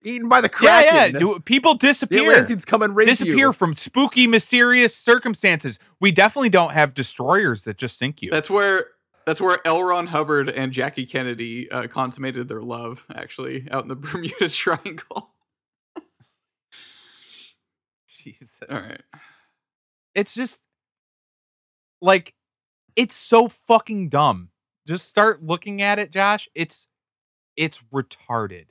S3: Eaten by the kraken.
S4: yeah. Do- People disappear.
S3: the
S4: disappear.
S3: Atlanteans come and rape
S4: disappear
S3: you.
S4: from spooky, mysterious circumstances. We definitely don't have destroyers that just sink you.
S5: That's where that's where L. Ron Hubbard and Jackie Kennedy uh, consummated their love, actually, out in the Bermuda Triangle.
S4: Jesus.
S5: All right.
S4: It's just like it's so fucking dumb. Just start looking at it, Josh. It's it's retarded.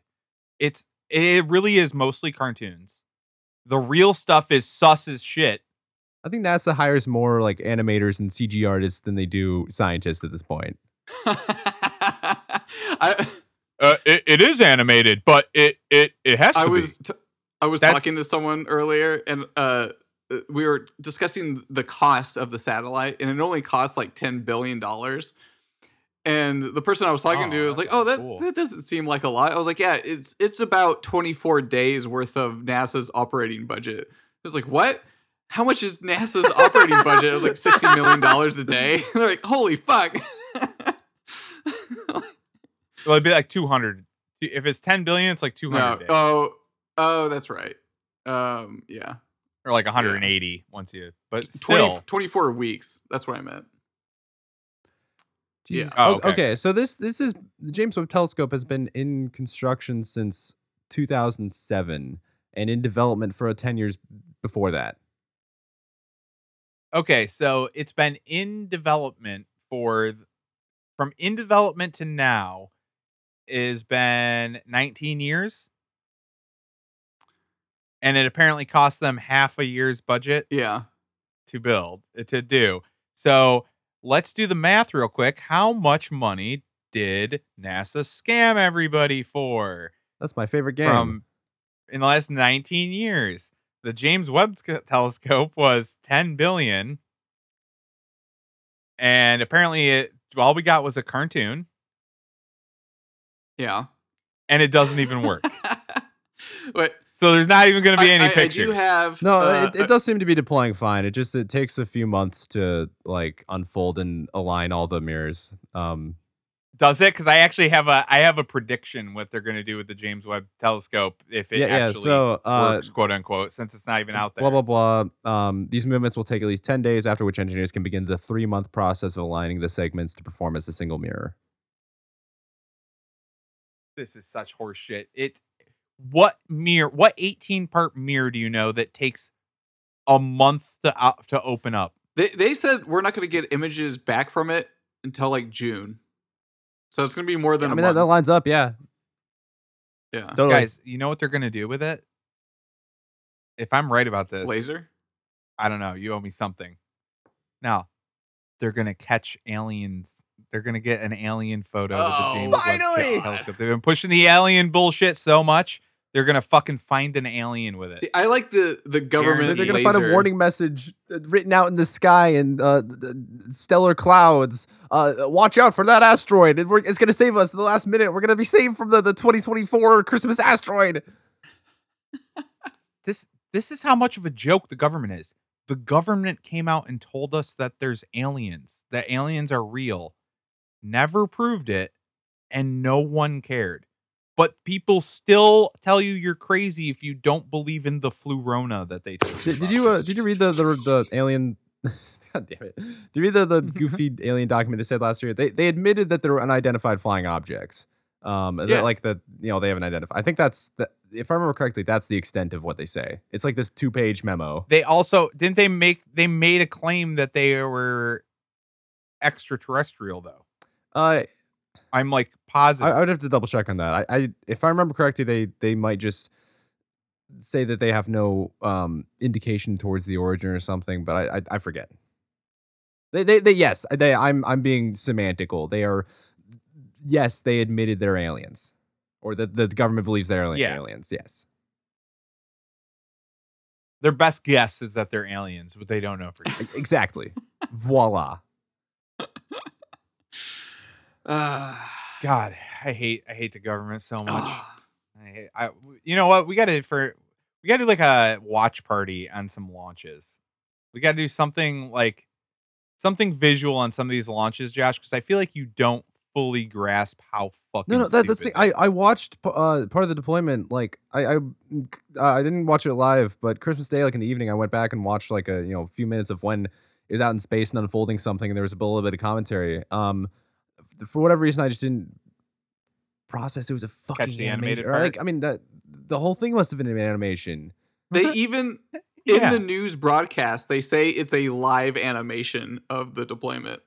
S4: It's it really is mostly cartoons. The real stuff is sus as shit.
S3: I think NASA hires more like animators and CG artists than they do scientists at this point.
S5: I
S6: Uh, it, it is animated, but it it it has to
S5: I
S6: be.
S5: was t- I was
S4: That's-
S5: talking to someone earlier, and uh, uh, we were discussing the cost of the satellite, and it only costs like ten billion dollars. And the person I was talking
S4: Oh,
S5: to was like, "Oh, that
S4: cool.
S5: that doesn't seem like a lot." I was like, "Yeah, it's it's about twenty four days worth of NASA's operating budget." It was like, "What? How much is NASA's operating budget?" It was like sixty million dollars a day. They're like, "Holy fuck!"
S4: Well, it'd be like 200. If it's 10 billion, it's like 200
S5: no,
S4: days.
S5: oh, oh, that's right. Um, yeah.
S4: or like 180 once you. But
S5: 20,
S4: still,
S5: 24 weeks. That's what I meant.
S3: Jesus.
S4: Oh, okay.
S3: okay. So this this is the James Webb Telescope has been in construction since 2007 and in development for 10 years before that.
S4: okay, so it's been in development for from in development to now is been 19 years. And it apparently cost them half a year's budget
S5: Yeah.
S4: to build to do. So let's do the math real quick. How much money did NASA scam everybody for
S3: That's my favorite game.
S4: from in the last 19 years? The James Webb telescope was 10 billion. And apparently it all we got was a cartoon
S5: Yeah.
S4: and it doesn't even work.
S5: Wait.
S4: So there's not even going to be
S5: I,
S4: any
S5: I- I
S4: pictures.
S5: do have.
S3: no,
S5: uh,
S3: it, it does seem to be deploying fine. It just it takes a few months to like unfold and align all the mirrors. Um
S4: Does it? Because I actually have a I have a prediction what they're going to do with the James Webb Telescope if it
S3: yeah, yeah. So uh
S4: works, quote unquote, since it's not even out there.
S3: blah blah blah. Um, these movements will take at least ten days, after which engineers can begin the three-month process of aligning the segments to perform as a single mirror.
S4: This is such horseshit. It what mirror? What 18 part mirror do you know that takes a month to out to open up?
S5: They, they said we're not going to get images back from it until like June. So it's going to be more than
S3: I
S5: a
S3: mean, that,
S5: month.
S3: that lines up. Yeah,
S5: yeah.
S3: totally.
S4: Guys, you know what they're going to do with it? If I'm right about this,
S5: Laser?
S4: I don't know. You owe me something. Now, they're going to catch aliens. They're going to get an alien photo. with the
S5: Oh,
S4: James
S3: finally!
S4: Telescope. They've been pushing the alien bullshit so much. They're going to fucking find an alien with it.
S5: See, I like the the government.
S3: They're, gonna
S5: laser.
S3: find a warning message uh, written out in the sky and uh, stellar clouds. Uh, watch out for that asteroid. It, it's gonna save us at the last minute. We're gonna be saved from the, the 2024 Christmas asteroid.
S4: this this is how much of a joke the government is. The government came out and told us that there's aliens, that aliens are real. Never proved it, and no one cared. But people still tell you you're crazy if you don't believe in the flurona that they.
S3: Did, did you uh, did you read the the, the alien God damn it. Did you read the, the goofy alien document they said last year? They they admitted that there were unidentified flying objects. Um,
S5: Yeah.
S3: like that, you know, they haven't identified. I think that's the, if I remember correctly, that's the extent of what they say. It's like this two page memo.
S4: They also didn't they make they made a claim that they were extraterrestrial though.
S3: Uh,
S4: I'm like positive.
S3: I would have to double check on that. I, I if I remember correctly, they they might just say that they have no um indication towards the origin or something, but I I, I forget. They, they they yes, they I'm I'm being semantical. They are yes, they admitted they're aliens. Or that the government believes they're
S4: Yeah.
S3: aliens, yes.
S4: Their best guess is that they're aliens, but they don't know for sure.
S3: Exactly. Voila.
S5: Ah.
S4: God, I hate I hate the government so much.
S5: Ah.
S4: I hate, I you know what? We got to for we got to do like a watch party on some launches. We got to do something like something visual on some of these launches, Josh, because I feel like you don't fully grasp how fucking
S3: No, no, that, that's the I I watched uh part of the deployment. Like I I I didn't watch it live, but Christmas Day, like in the evening, I went back and watched like a you know a few minutes of when it was out in space and unfolding something, and there was a little bit of commentary. Um, for whatever reason, I just didn't process it was a fucking
S4: the animated
S3: animation. or,
S4: part?
S3: Like I mean that the whole thing must have been an animation.
S5: They even in
S4: Yeah.
S5: the news broadcast they say it's a live animation of the deployment.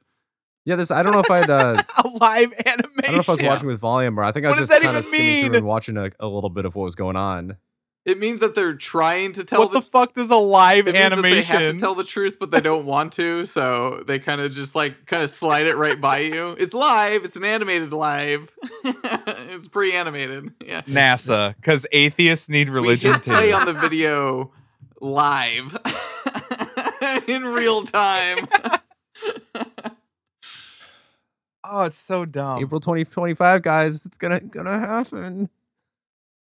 S3: Yeah, this I don't know if I'd uh,
S4: a live animation.
S3: I don't know if I was
S5: Yeah.
S3: watching with volume or I think I was
S4: What does
S3: just
S4: that
S3: kind of
S4: even
S3: skimming through and watching a, a little bit of what was going on.
S5: It means that they're trying to tell
S4: What the fuck does a live
S5: it means that
S4: animation?
S5: they have to tell the truth, but they don't want to, so they kind of just like kind of slide it right by you. It's live. It's an animated live. it's pre-animated. Yeah.
S4: NASA, because atheists need
S5: We
S4: religion
S5: hit play on the video live in real time.
S4: oh, it's so dumb.
S3: April 2025, guys, it's gonna gonna happen.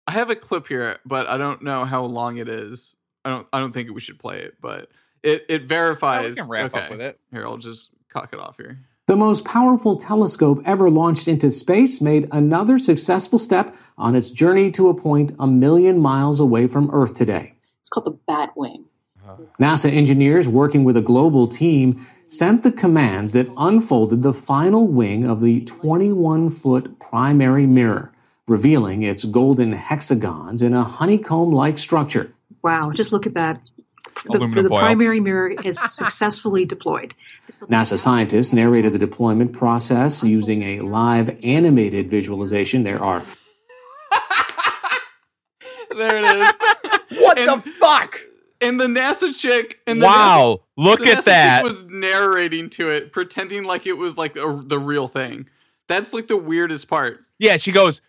S5: I have a clip here, but I don't know how long it is. I don't. I don't think we should play it, but it it
S4: Yeah,
S5: verifies.
S4: we can wrap
S5: okay.
S4: up with it.
S5: Here, I'll just cock it off here.
S7: The most powerful telescope ever launched into space made another successful step on its journey to a point a million miles away from Earth today.
S8: It's called the Bat Batwing. Uh-huh.
S7: NASA engineers working with a global team sent the commands that unfolded the final wing of the 21 foot primary mirror, revealing its golden hexagons in a honeycomb like structure.
S8: Wow, just look at that. The,
S4: Aluminum
S8: the primary mirror is successfully deployed.
S7: NASA scientists narrated the deployment process using a live animated visualization. There are
S5: There it is.
S3: What
S5: And-
S3: the fuck?
S5: And the NASA chick. And the
S4: Wow, look
S5: NASA, the
S4: at
S5: NASA
S4: that.
S5: Chick was narrating to it, pretending like it was like a, the real thing. That's like the weirdest part.
S4: yeah, she goes,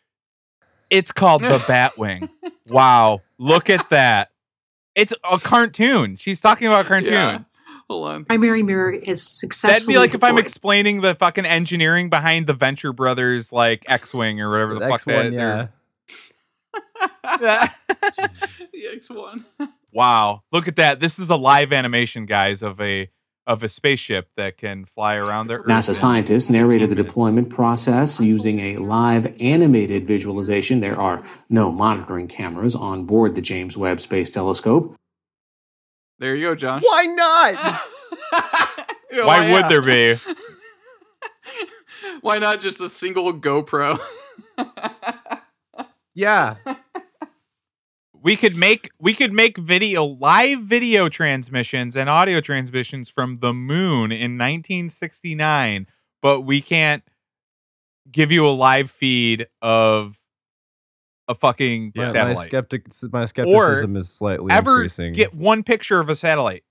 S4: It's called the Batwing. wow, look at that. It's a cartoon. She's talking about a cartoon.
S5: Yeah. Hold on.
S8: primary mirror is successful.
S4: That'd be like if I'm explaining the fucking engineering behind the Venture Brothers like X-wing or whatever the,
S3: The
S4: fuck
S3: X1,
S4: that.
S3: yeah.
S4: they're-
S5: the X1.
S4: wow, look at that. This is a live animation, guys, of a of a spaceship that can fly around the Earth.
S7: NASA scientists narrated the deployment process using a live animated visualization. There are no monitoring cameras on board the James Webb Space Telescope.
S5: There you go, John.
S3: Why not?
S5: Yeah,
S4: Why would
S5: yeah.
S4: there be?
S5: Why not just a single GoPro?
S3: yeah.
S4: We could make we could make video live video transmissions and audio transmissions from the moon in 1969 but we can't give you a live feed of a fucking
S3: My, my
S4: satellite.
S3: skeptic my skepticism is slightly
S4: ever
S3: increasing.
S4: get one picture of a satellite.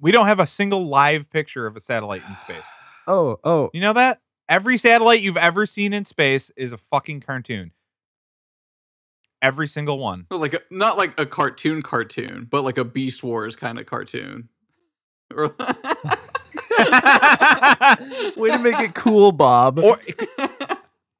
S4: We don't have a single live picture of a satellite in space.
S3: Oh, oh,
S4: you know that? Every satellite you've ever seen in space is a fucking cartoon every single one
S5: Or like a, not like a cartoon cartoon, but like a Beast Wars kind of cartoon. Or
S3: way to make it cool, Bob.
S4: or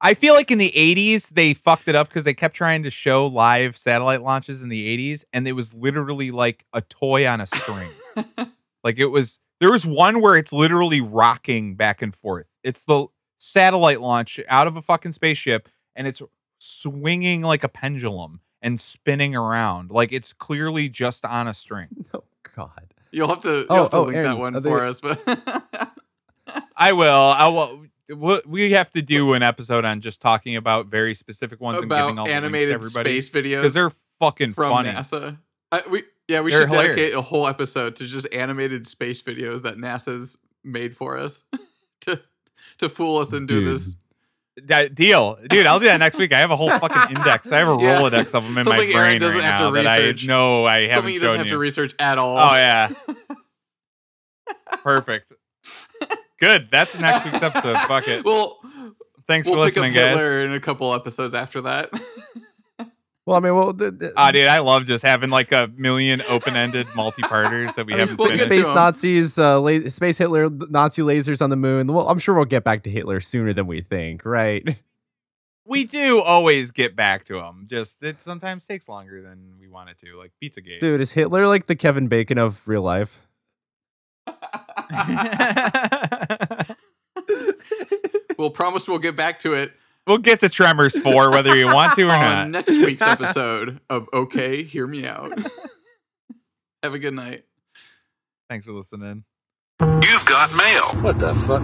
S4: I feel like in the 80s they fucked it up because they kept trying to show live satellite launches in the 80s and it was literally like a toy on a string. like it was there was one where it's literally rocking back and forth. It's the satellite launch out of a fucking spaceship and it's swinging like a pendulum and spinning around. Like it's clearly just on a string.
S3: oh God.
S5: You'll have to, you'll
S3: Oh,
S5: have to
S3: oh,
S5: link
S3: Aaron,
S5: that one for
S3: there-
S5: us. But
S4: I will. I will. we- We have to do an episode on just talking about very specific ones and giving all
S5: about
S4: the
S5: animated
S4: everybody
S5: space videos
S4: because they're fucking
S5: from
S4: funny.
S5: NASA. I, we yeah, we
S4: They're
S5: should dedicate a whole episode to just animated space videos that NASA's made for us to to fool us into
S3: Dude.
S5: this.
S4: That deal, dude. I'll do that next week. I have a whole fucking index. I have a
S5: Yeah.
S4: Rolodex of them in
S5: Something
S4: my
S5: Aaron
S4: brain
S5: doesn't
S4: right
S5: have to
S4: now that I
S5: research.
S4: know I haven't
S5: he doesn't
S4: shown
S5: have to research at all.
S4: Oh yeah, perfect. Good. That's next week's episode. Fuck it.
S5: Well,
S4: Thanks
S5: we'll
S4: for listening, guys.
S5: Hitler in a couple episodes after that.
S3: Well, I mean, well, the, the,
S4: Ah, dude, I love just having like a million open-ended multi-parters that we
S3: I mean,
S4: haven't
S5: we'll get
S3: space,
S5: to
S4: finished.
S3: space
S5: 'em.
S3: Nazis, uh, la- space Hitler, Nazi lasers on the moon. Well, I'm sure we'll get back to Hitler sooner than we think, right?
S4: We do always get back to them. Just it sometimes takes longer than we want it to, like Pizzagate.
S3: Dude, is Hitler like the Kevin Bacon of real life?
S5: we'll promise we'll get back to it
S4: we'll get to Tremors four, whether you want to or
S5: on
S4: not.
S5: next week's episode of Okay, Hear Me Out. Have a good night.
S4: Thanks for listening.
S9: You've got mail.
S10: What the fuck?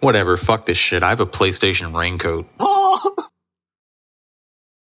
S11: Whatever, fuck this shit. I have a PlayStation raincoat.
S10: Oh,